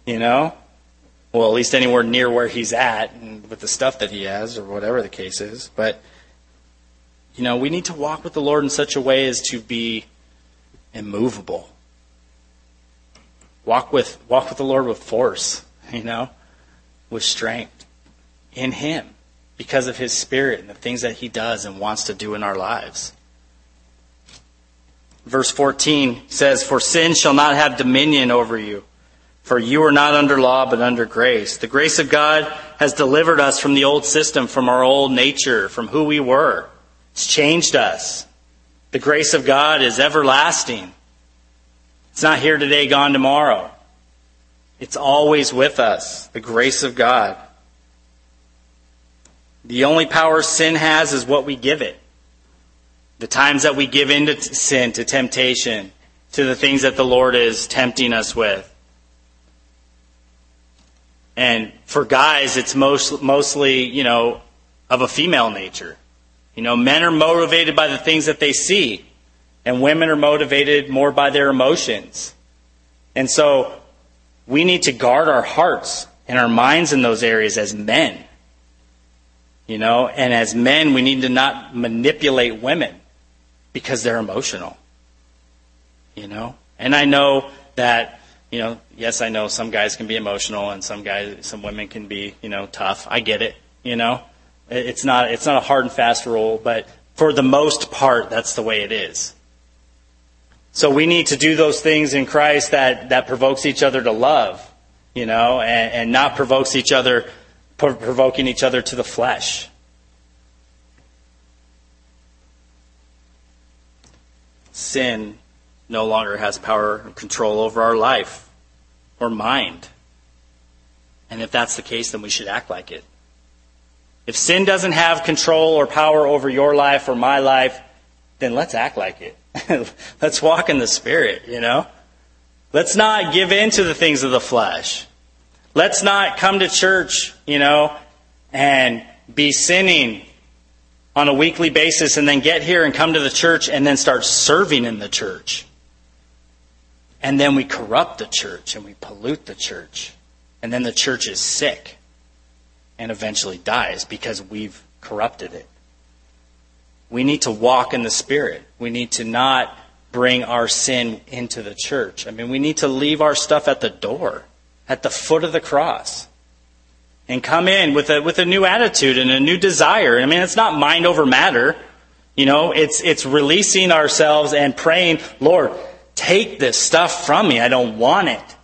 You know? Well, at least anywhere near where he's at and with the stuff that he has or whatever the case is. But, you know, we need to walk with the Lord in such a way as to be immovable. Walk with, walk with the Lord with force, you know, with strength in Him because of His Spirit and the things that He does and wants to do in our lives. Verse 14 says, For sin shall not have dominion over you, for you are not under law, but under grace. The grace of God has delivered us from the old system, from our old nature, from who we were. It's changed us. The grace of God is everlasting. It's not here today, gone tomorrow. It's always with us. The grace of God. The only power sin has is what we give it. The times that we give in to sin, to temptation, to the things that the Lord is tempting us with. And for guys, it's most, mostly, you know, of a female nature. You know, men are motivated by the things that they see, and women are motivated more by their emotions. And so we need to guard our hearts and our minds in those areas as men. You know, and as men, we need to not manipulate women because they're emotional. You know, and I know that, you know, yes, I know some guys can be emotional and some guys, some women can be, you know, tough. I get it. You know, it's not, it's not a hard and fast rule, but for the most part, that's the way it is. So we need to do those things in Christ that, that provokes each other to love, you know, and, and not provokes each other provoking each other to the flesh. Sin no longer has power or control over our life or mind. And if that's the case, then we should act like it. If sin doesn't have control or power over your life or my life, then let's act like it. let's walk in the Spirit, you know? Let's not give in to the things of the flesh. Let's not come to church, you know, and be sinning on a weekly basis and then get here and come to the church and then start serving in the church. And then we corrupt the church and we pollute the church. And then the church is sick and eventually dies because we've corrupted it. We need to walk in the Spirit. We need to not bring our sin into the church. I mean, we need to leave our stuff at the door at the foot of the cross and come in with a, with a new attitude and a new desire. I mean, it's not mind over matter. You know, it's, it's releasing ourselves and praying, Lord, take this stuff from me. I don't want it.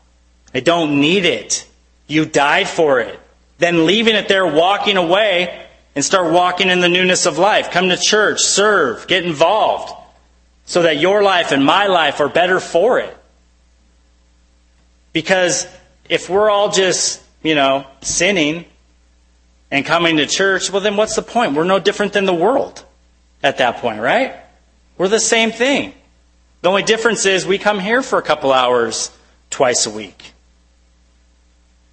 I don't need it. You died for it. Then leaving it there, walking away, and start walking in the newness of life. Come to church, serve, get involved, so that your life and my life are better for it. Because if we're all just, you know, sinning and coming to church, well, then what's the point? We're no different than the world at that point, right? We're the same thing. The only difference is we come here for a couple hours twice a week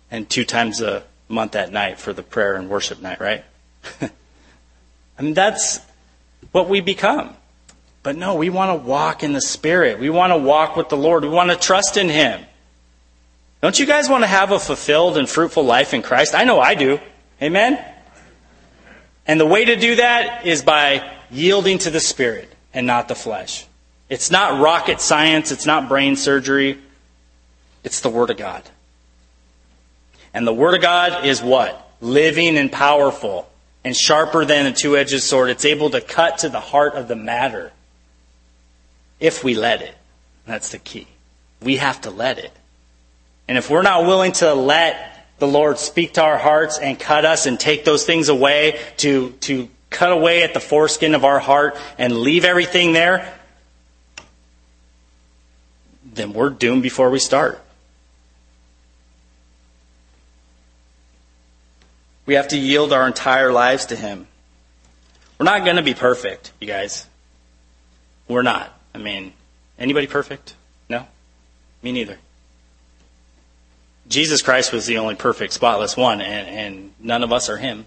and two times a month at night for the prayer and worship night, right? I mean, that's what we become. But no, we want to walk in the Spirit. We want to walk with the Lord. We want to trust in Him. Don't you guys want to have a fulfilled and fruitful life in Christ? I know I do. Amen? And the way to do that is by yielding to the Spirit and not the flesh. It's not rocket science, it's not brain surgery, it's the Word of God. And the Word of God is what? Living and powerful and sharper than a two edged sword. It's able to cut to the heart of the matter if we let it. That's the key. We have to let it. And if we're not willing to let the Lord speak to our hearts and cut us and take those things away, to, to cut away at the foreskin of our heart and leave everything there, then we're doomed before we start. We have to yield our entire lives to Him. We're not going to be perfect, you guys. We're not. I mean, anybody perfect? No? Me neither. Jesus Christ was the only perfect, spotless one, and, and none of us are Him.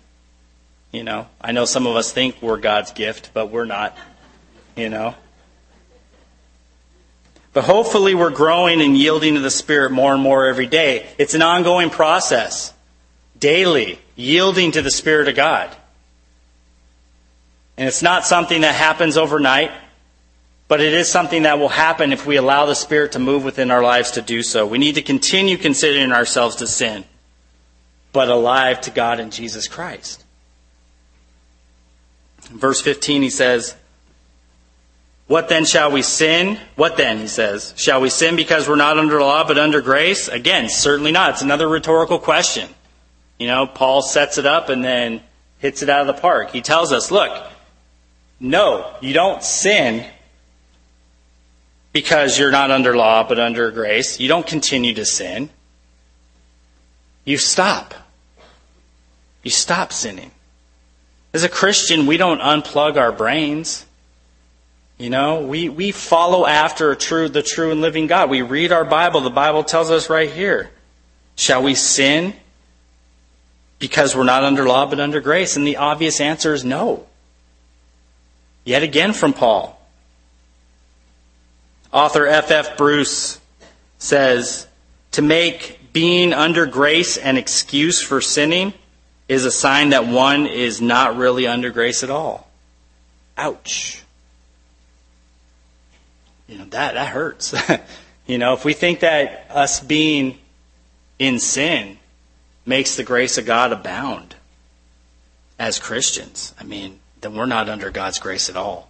You know, I know some of us think we're God's gift, but we're not. You know? But hopefully we're growing and yielding to the Spirit more and more every day. It's an ongoing process. Daily, yielding to the Spirit of God. And it's not something that happens overnight, but it is something that will happen if we allow the Spirit to move within our lives to do so. We need to continue considering ourselves to sin, but alive to God in Jesus Christ. In verse 15, he says, What then shall we sin? What then, he says, shall we sin because we're not under law but under grace? Again, certainly not. It's another rhetorical question. You know, Paul sets it up and then hits it out of the park. He tells us, look, no, you don't sin because you're not under law but under grace. You don't continue to sin. You stop. You stop sinning. As a Christian, we don't unplug our brains. You know, we, we follow after true, the true and living God. We read our Bible. The Bible tells us right here. Shall we sin because we're not under law but under grace? And the obvious answer is no. Yet again from Paul. Author F. F. Bruce says, to make being under grace an excuse for sinning is a sign that one is not really under grace at all. Ouch. You know, that, that hurts. you know, if we think that us being in sin makes the grace of God abound as Christians. I mean, then we're not under God's grace at all.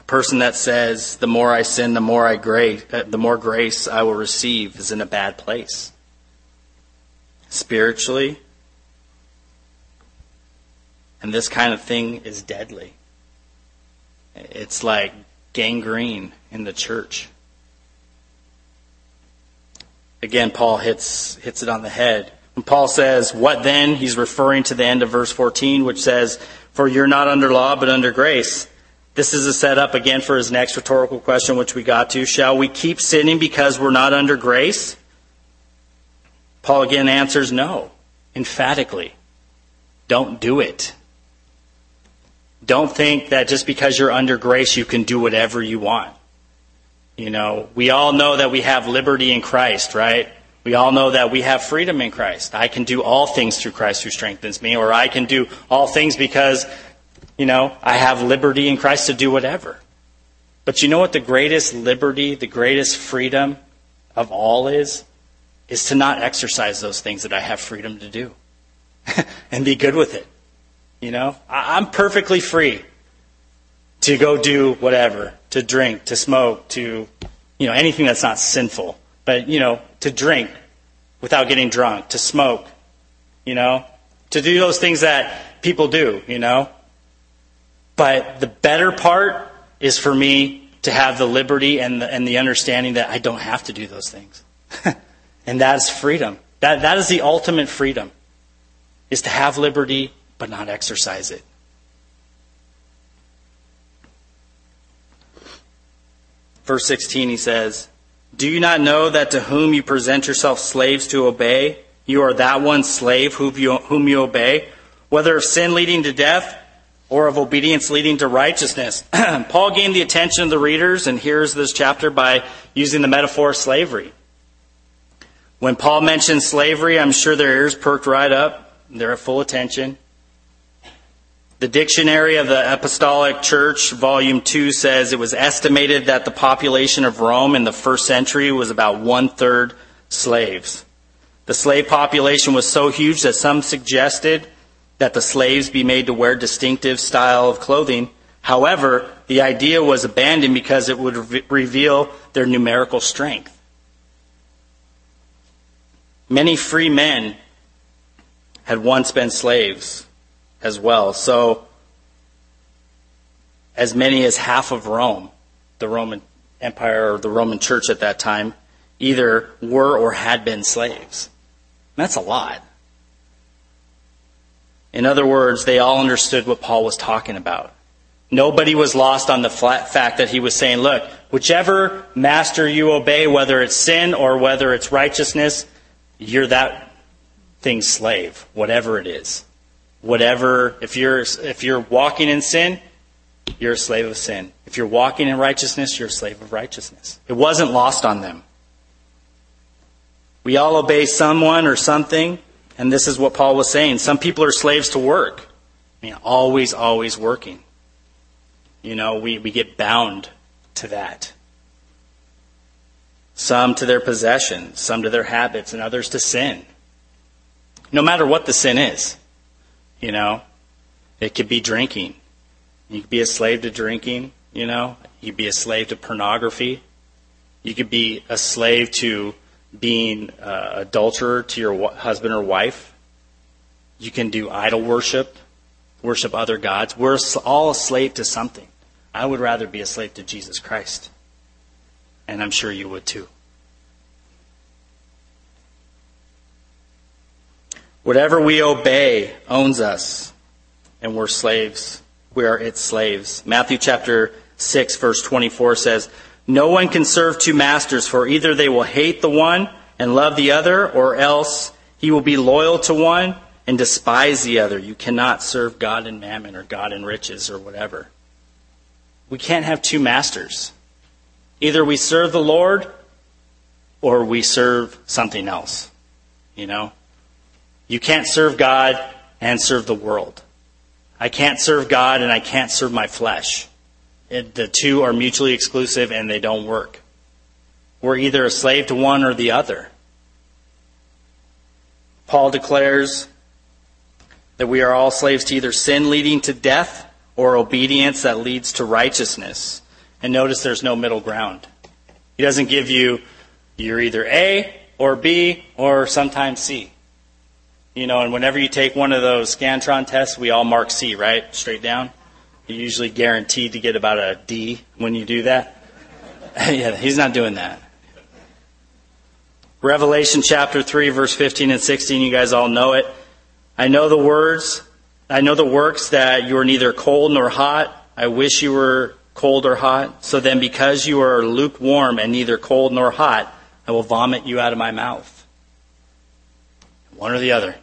A person that says, the more I sin, the more I grace, uh, the more grace I will receive is in a bad place. Spiritually, and this kind of thing is deadly. It's like gangrene in the church. Again, Paul hits, hits it on the head. When Paul says, What then? He's referring to the end of verse 14, which says, For you're not under law, but under grace. This is a setup again for his next rhetorical question, which we got to. Shall we keep sinning because we're not under grace? Paul again answers no, emphatically. Don't do it. Don't think that just because you're under grace, you can do whatever you want. You know, we all know that we have liberty in Christ, right? We all know that we have freedom in Christ. I can do all things through Christ who strengthens me, or I can do all things because, you know, I have liberty in Christ to do whatever. But you know what the greatest liberty, the greatest freedom of all is? Is to not exercise those things that I have freedom to do and be good with it. You know, I'm perfectly free to go do whatever, to drink, to smoke, to, you know, anything that's not sinful. But, you know, to drink without getting drunk, to smoke, you know, to do those things that people do, you know. But the better part is for me to have the liberty and the, and the understanding that I don't have to do those things. and that's freedom. That, that is the ultimate freedom, is to have liberty but not exercise it. Verse 16, he says, Do you not know that to whom you present yourself slaves to obey, you are that one slave whom you, whom you obey, whether of sin leading to death or of obedience leading to righteousness? Paul gained the attention of the readers and hears this chapter by using the metaphor of slavery. When Paul mentions slavery, I'm sure their ears perked right up. They're at full attention. The Dictionary of the Apostolic Church, Volume 2, says it was estimated that the population of Rome in the first century was about one third slaves. The slave population was so huge that some suggested that the slaves be made to wear distinctive style of clothing. However, the idea was abandoned because it would re- reveal their numerical strength. Many free men had once been slaves as well. So, as many as half of Rome, the Roman Empire or the Roman Church at that time, either were or had been slaves. That's a lot. In other words, they all understood what Paul was talking about. Nobody was lost on the fact that he was saying, look, whichever master you obey, whether it's sin or whether it's righteousness, you're that thing's slave, whatever it is whatever if you're if you're walking in sin you're a slave of sin. If you're walking in righteousness you're a slave of righteousness. It wasn't lost on them. We all obey someone or something and this is what paul was saying. Some people are slaves to work. I mean always always working. You know we, we get bound to that. Some to their possessions some to their habits and others to sin. No matter what the sin is you know, it could be drinking. You could be a slave to drinking, you know. You could be a slave to pornography. You could be a slave to being uh, adulterer to your husband or wife. You can do idol worship, worship other gods. We're all a slave to something. I would rather be a slave to Jesus Christ. And I'm sure you would too. Whatever we obey owns us, and we're slaves. We are its slaves. Matthew chapter 6, verse 24 says, No one can serve two masters, for either they will hate the one and love the other, or else he will be loyal to one and despise the other. You cannot serve God and mammon, or God and riches, or whatever. We can't have two masters. Either we serve the Lord, or we serve something else. You know? You can't serve God and serve the world. I can't serve God and I can't serve my flesh. It, the two are mutually exclusive and they don't work. We're either a slave to one or the other. Paul declares that we are all slaves to either sin leading to death or obedience that leads to righteousness. And notice there's no middle ground. He doesn't give you, you're either A or B or sometimes C. You know, and whenever you take one of those Scantron tests, we all mark C, right? Straight down. You're usually guaranteed to get about a D when you do that. yeah, he's not doing that. Revelation chapter 3, verse 15 and 16, you guys all know it. I know the words, I know the works that you are neither cold nor hot. I wish you were cold or hot. So then, because you are lukewarm and neither cold nor hot, I will vomit you out of my mouth. One or the other.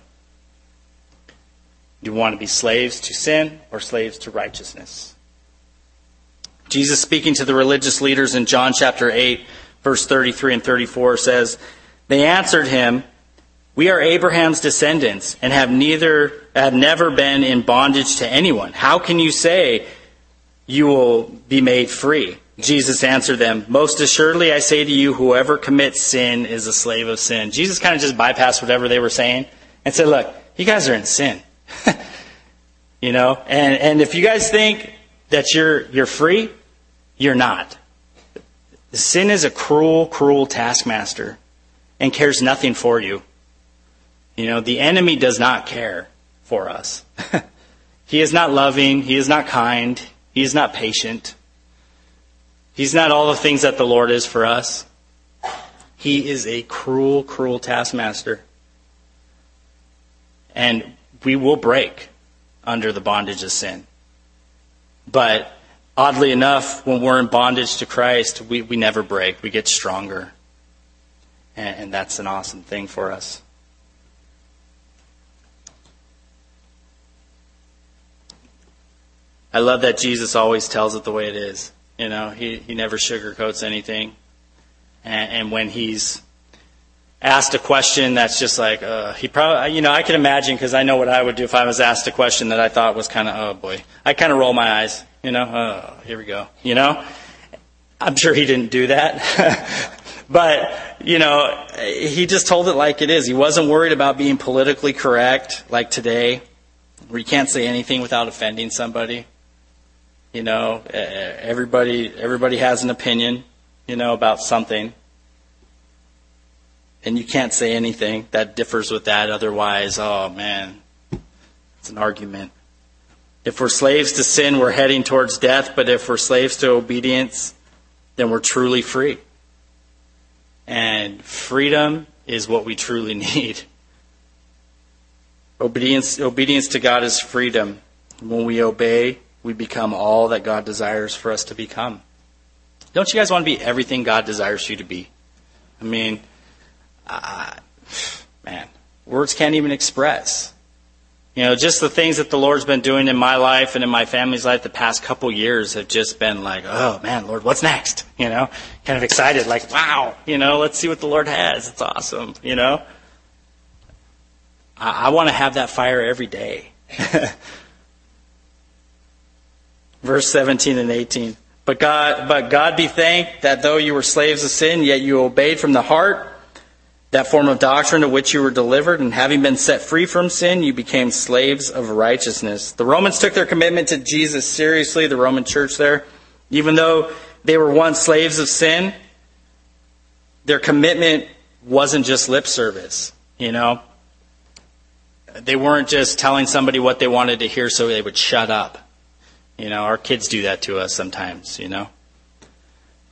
Do you want to be slaves to sin or slaves to righteousness? Jesus speaking to the religious leaders in John chapter 8, verse 33 and 34 says, They answered him, We are Abraham's descendants and have neither have never been in bondage to anyone. How can you say you will be made free? Jesus answered them, Most assuredly I say to you, whoever commits sin is a slave of sin. Jesus kind of just bypassed whatever they were saying and said, Look, you guys are in sin. you know, and, and if you guys think that you're, you're free, you're not. Sin is a cruel, cruel taskmaster and cares nothing for you. You know, the enemy does not care for us. he is not loving. He is not kind. He is not patient. He's not all the things that the Lord is for us. He is a cruel, cruel taskmaster. And we will break under the bondage of sin. But oddly enough, when we're in bondage to Christ, we, we never break. We get stronger. And, and that's an awesome thing for us. I love that Jesus always tells it the way it is. You know, he, he never sugarcoats anything. And, and when he's asked a question that's just like, uh, he probably, you know, I can imagine because I know what I would do if I was asked a question that I thought was kind of, oh boy. I kind of roll my eyes, you know, oh, here we go, you know. I'm sure he didn't do that. but, you know, he just told it like it is. He wasn't worried about being politically correct like today, where you can't say anything without offending somebody. You know, everybody, everybody has an opinion, you know, about something and you can't say anything that differs with that. Otherwise, oh man, it's an argument. If we're slaves to sin, we're heading towards death, but if we're slaves to obedience, then we're truly free. And freedom is what we truly need. Obedience, obedience to God is freedom. When we obey, we become all that God desires for us to become. Don't you guys want to be everything God desires you to be? I mean, uh, man, words can't even express. You know, just the things that the Lord's been doing in my life and in my family's life the past couple years have just been like, oh man, Lord, what's next? You know, kind of excited, like, wow, you know, let's see what the Lord has. It's awesome, you know. I, I want to have that fire every day. Verse 17 and 18. But God, but God be thanked that though you were slaves of sin, yet you obeyed from the heart that form of doctrine to which you were delivered, and having been set free from sin, you became slaves of righteousness. The Romans took their commitment to Jesus seriously, the Roman church there. Even though they were once slaves of sin, their commitment wasn't just lip service, you know? They weren't just telling somebody what they wanted to hear so they would shut up. You know, our kids do that to us sometimes, you know?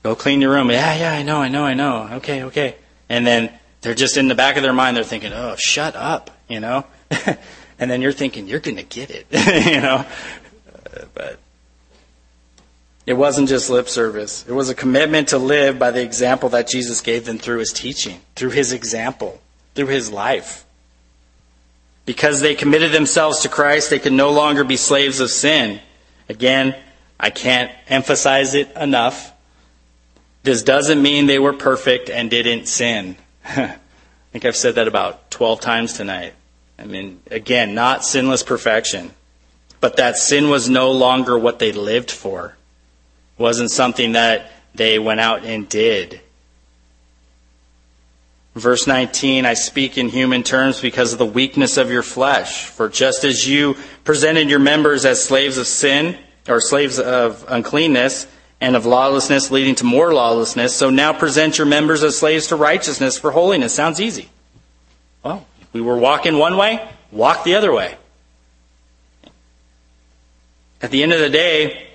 Go clean your room. Yeah, yeah, I know, I know, I know. Okay, okay. And then they're just in the back of their mind, they're thinking, oh, shut up, you know? and then you're thinking, you're going to get it, you know? But it wasn't just lip service. It was a commitment to live by the example that Jesus gave them through his teaching, through his example, through his life. Because they committed themselves to Christ, they could no longer be slaves of sin. Again, I can't emphasize it enough. This doesn't mean they were perfect and didn't sin. I think I've said that about 12 times tonight. I mean, again, not sinless perfection, but that sin was no longer what they lived for. It wasn't something that they went out and did. Verse 19, I speak in human terms because of the weakness of your flesh. For just as you presented your members as slaves of sin, or slaves of uncleanness, and of lawlessness leading to more lawlessness. So now present your members as slaves to righteousness for holiness. Sounds easy. Well, if we were walking one way, walk the other way. At the end of the day,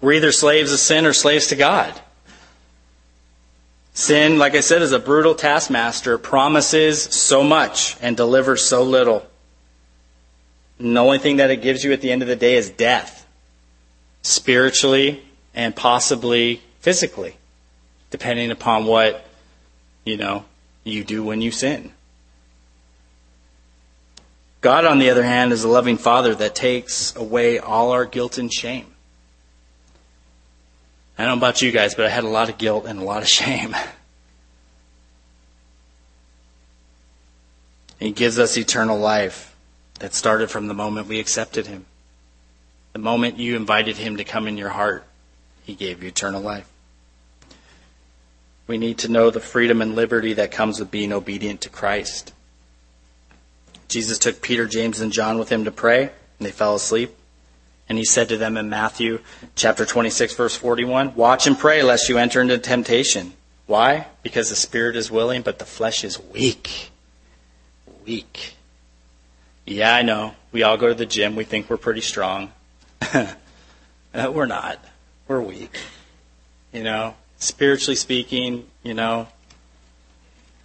we're either slaves of sin or slaves to God. Sin, like I said, is a brutal taskmaster, promises so much and delivers so little. And the only thing that it gives you at the end of the day is death. Spiritually, and possibly physically, depending upon what, you know, you do when you sin. God, on the other hand, is a loving Father that takes away all our guilt and shame. I don't know about you guys, but I had a lot of guilt and a lot of shame. He gives us eternal life that started from the moment we accepted Him, the moment you invited Him to come in your heart. He gave you eternal life. We need to know the freedom and liberty that comes with being obedient to Christ. Jesus took Peter, James, and John with him to pray, and they fell asleep. And he said to them in Matthew chapter 26 verse 41, Watch and pray lest you enter into temptation. Why? Because the spirit is willing, but the flesh is weak. Weak. Yeah, I know. We all go to the gym. We think we're pretty strong. Uh, we're not. We're weak. You know, spiritually speaking, you know,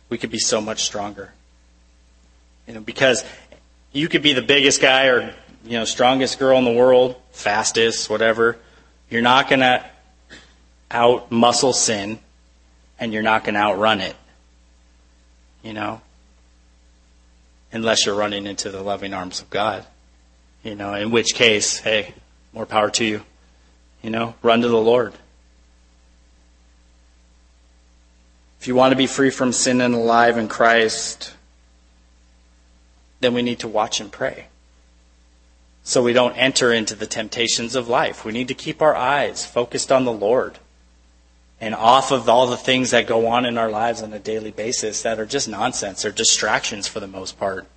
we could be so much stronger. You know, because you could be the biggest guy or, you know, strongest girl in the world, fastest, whatever. You're not going to out muscle sin and you're not going to outrun it. You know? Unless you're running into the loving arms of God. You know, in which case, hey, more power to you. You know, run to the Lord. If you want to be free from sin and alive in Christ, then we need to watch and pray. So we don't enter into the temptations of life. We need to keep our eyes focused on the Lord and off of all the things that go on in our lives on a daily basis that are just nonsense or distractions for the most part.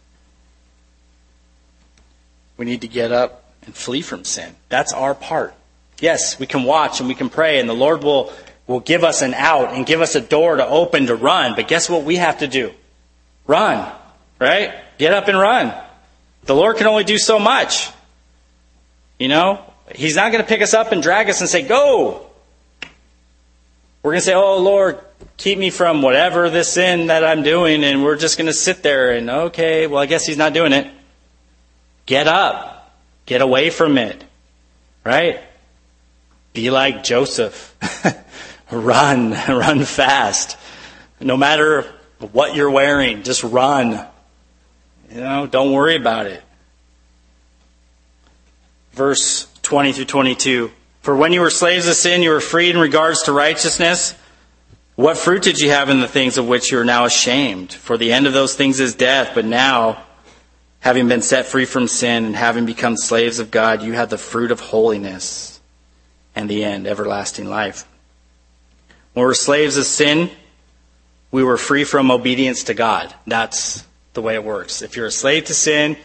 We need to get up and flee from sin. That's our part. Yes, we can watch and we can pray, and the Lord will, will give us an out and give us a door to open to run. But guess what we have to do? Run, right? Get up and run. The Lord can only do so much. You know, He's not going to pick us up and drag us and say, Go! We're going to say, Oh, Lord, keep me from whatever this sin that I'm doing, and we're just going to sit there and, okay, well, I guess He's not doing it. Get up. Get away from it. Right? Be like Joseph. run, run fast. No matter what you're wearing, just run. You know, don't worry about it. Verse 20 through 22. For when you were slaves of sin, you were freed in regards to righteousness. What fruit did you have in the things of which you are now ashamed? For the end of those things is death, but now, having been set free from sin and having become slaves of God, you have the fruit of holiness and the end, everlasting life. When we were slaves of sin, we were free from obedience to God. That's the way it works. If you're a slave to sin,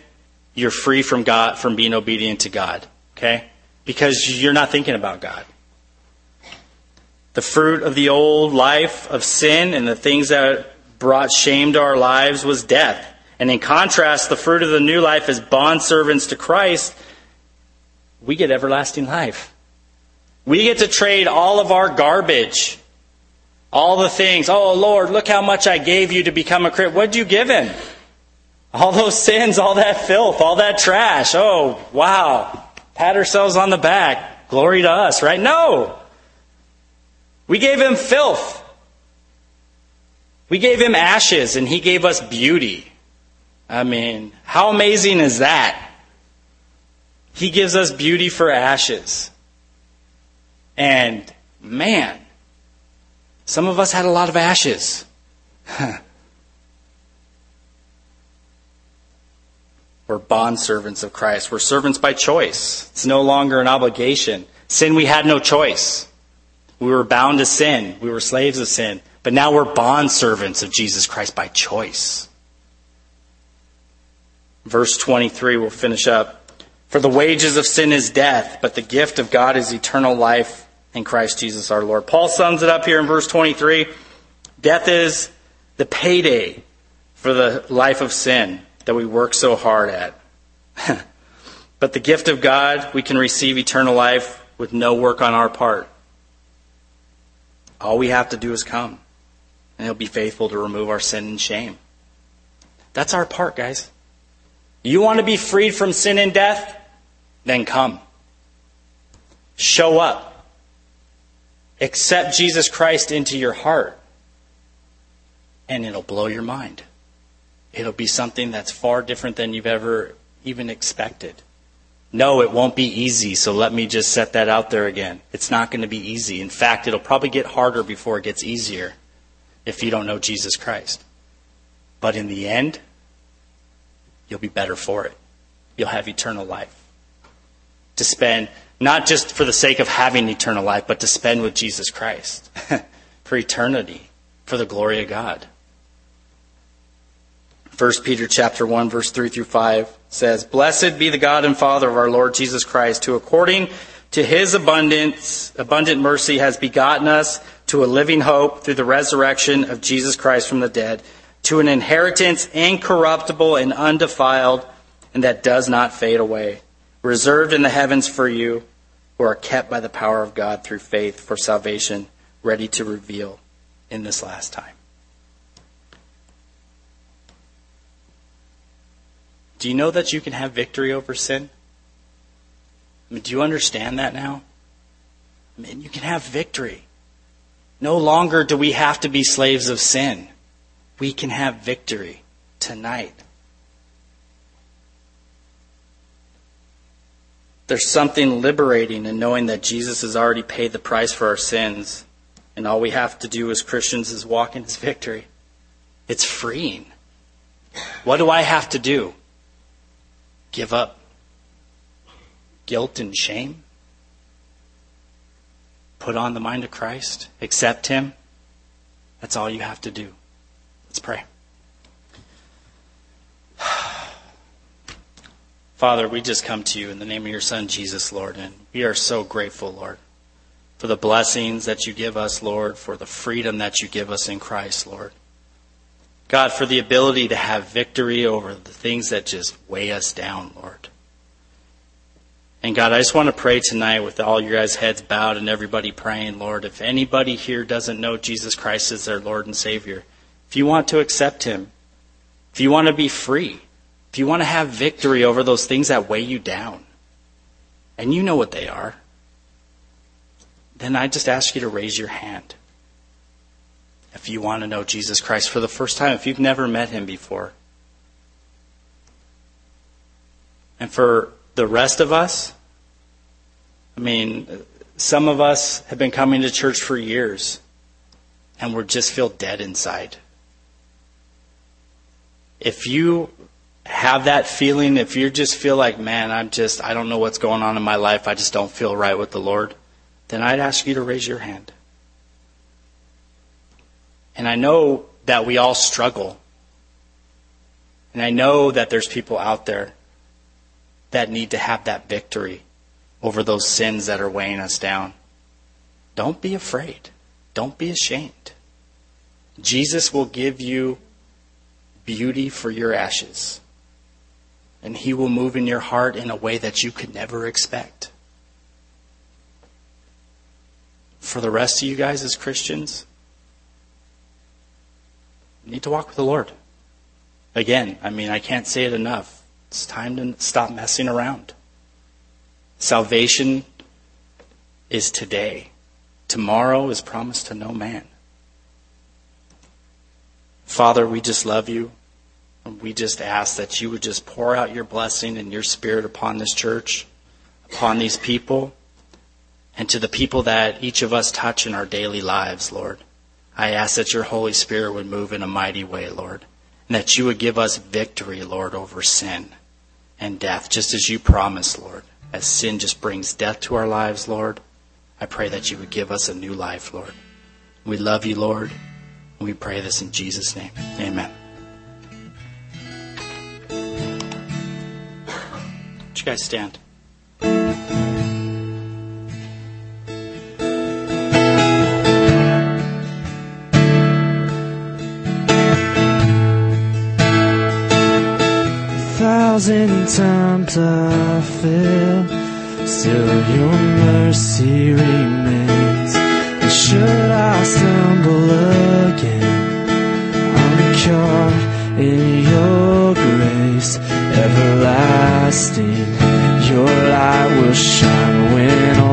you're free from God, from being obedient to God. Okay? Because you're not thinking about God. The fruit of the old life of sin and the things that brought shame to our lives was death. And in contrast, the fruit of the new life as bondservants to Christ, we get everlasting life. We get to trade all of our garbage, all the things. Oh, Lord, look how much I gave you to become a Christian. What did you give him? All those sins, all that filth, all that trash. Oh, wow. Pat ourselves on the back. Glory to us, right? No. We gave him filth. We gave him ashes and he gave us beauty. I mean, how amazing is that? He gives us beauty for ashes. And man, some of us had a lot of ashes. We're bond servants of Christ. We're servants by choice. It's no longer an obligation. Sin, we had no choice. We were bound to sin. We were slaves of sin. But now we're bond servants of Jesus Christ by choice. Verse 23, we'll finish up. For the wages of sin is death, but the gift of God is eternal life in Christ Jesus our Lord. Paul sums it up here in verse 23. Death is the payday for the life of sin that we work so hard at. but the gift of God, we can receive eternal life with no work on our part. All we have to do is come, and He'll be faithful to remove our sin and shame. That's our part, guys. You want to be freed from sin and death? Then come. Show up. Accept Jesus Christ into your heart, and it'll blow your mind. It'll be something that's far different than you've ever even expected. No, it won't be easy, so let me just set that out there again. It's not going to be easy. In fact, it'll probably get harder before it gets easier if you don't know Jesus Christ. But in the end, you'll be better for it. You'll have eternal life. To spend not just for the sake of having eternal life, but to spend with Jesus Christ for eternity, for the glory of God. 1 Peter chapter 1 verse 3 through 5 says, Blessed be the God and Father of our Lord Jesus Christ, who according to his abundance, abundant mercy has begotten us to a living hope through the resurrection of Jesus Christ from the dead, to an inheritance incorruptible and undefiled, and that does not fade away, reserved in the heavens for you, who are kept by the power of God through faith for salvation, ready to reveal in this last time. Do you know that you can have victory over sin? I mean, do you understand that now? I mean, you can have victory. No longer do we have to be slaves of sin. We can have victory tonight. There's something liberating in knowing that Jesus has already paid the price for our sins, and all we have to do as Christians is walk in his victory. It's freeing. What do I have to do? give up guilt and shame? Put on the mind of Christ, accept Him. That's all you have to do. Let's pray. Father, we just come to you in the name of your Son, Jesus, Lord, and we are so grateful, Lord, for the blessings that you give us, Lord, for the freedom that you give us in Christ, Lord. God, for the ability to have victory over the things that just weigh us down, Lord. And God, I just want to pray tonight with all your guys' heads bowed and everybody praying, Lord. If anybody here doesn't know Jesus Christ as their Lord and Savior, if you want to accept Him, if you want to be free, if you want to have victory over those things that weigh you down, and you know what they are, then I just ask you to raise your hand if you want to know Jesus Christ for the first time, if you've never met him before. And for the rest of us, I mean, some of us have been coming to church for years and we just feel dead inside. If you have that feeling, if you just feel like, man, I'm just, I don't know what's going on in my life, I just don't feel right with the Lord, then I'd ask you to raise your hand. And I know that we all struggle. And I know that there's people out there that need to have that victory over those sins that are weighing us down. Don't be afraid. Don't be ashamed. Jesus will give you beauty for your ashes. And he will move in your heart in a way that you could never expect. For the rest of you guys as Christians, you need to walk with the Lord. Again, I mean, I can't say it enough. It's time to stop messing around. Salvation is today. Tomorrow is promised to no man. Father, we just love you. We just ask that you would just pour out your blessing and your spirit upon this church, upon these people, and to the people that each of us touch in our daily lives, Lord. I ask that your Holy Spirit would move in a mighty way, Lord, and that you would give us victory, Lord, over sin and death, just as you promised, Lord. As sin just brings death to our lives, Lord, I pray that you would give us a new life, Lord. We love you, Lord, and we pray this in Jesus' name. Amen. Would you guys stand? thousand times I fail, still your mercy remains. And should I stumble again, I'm caught in your grace, everlasting. Your light will shine when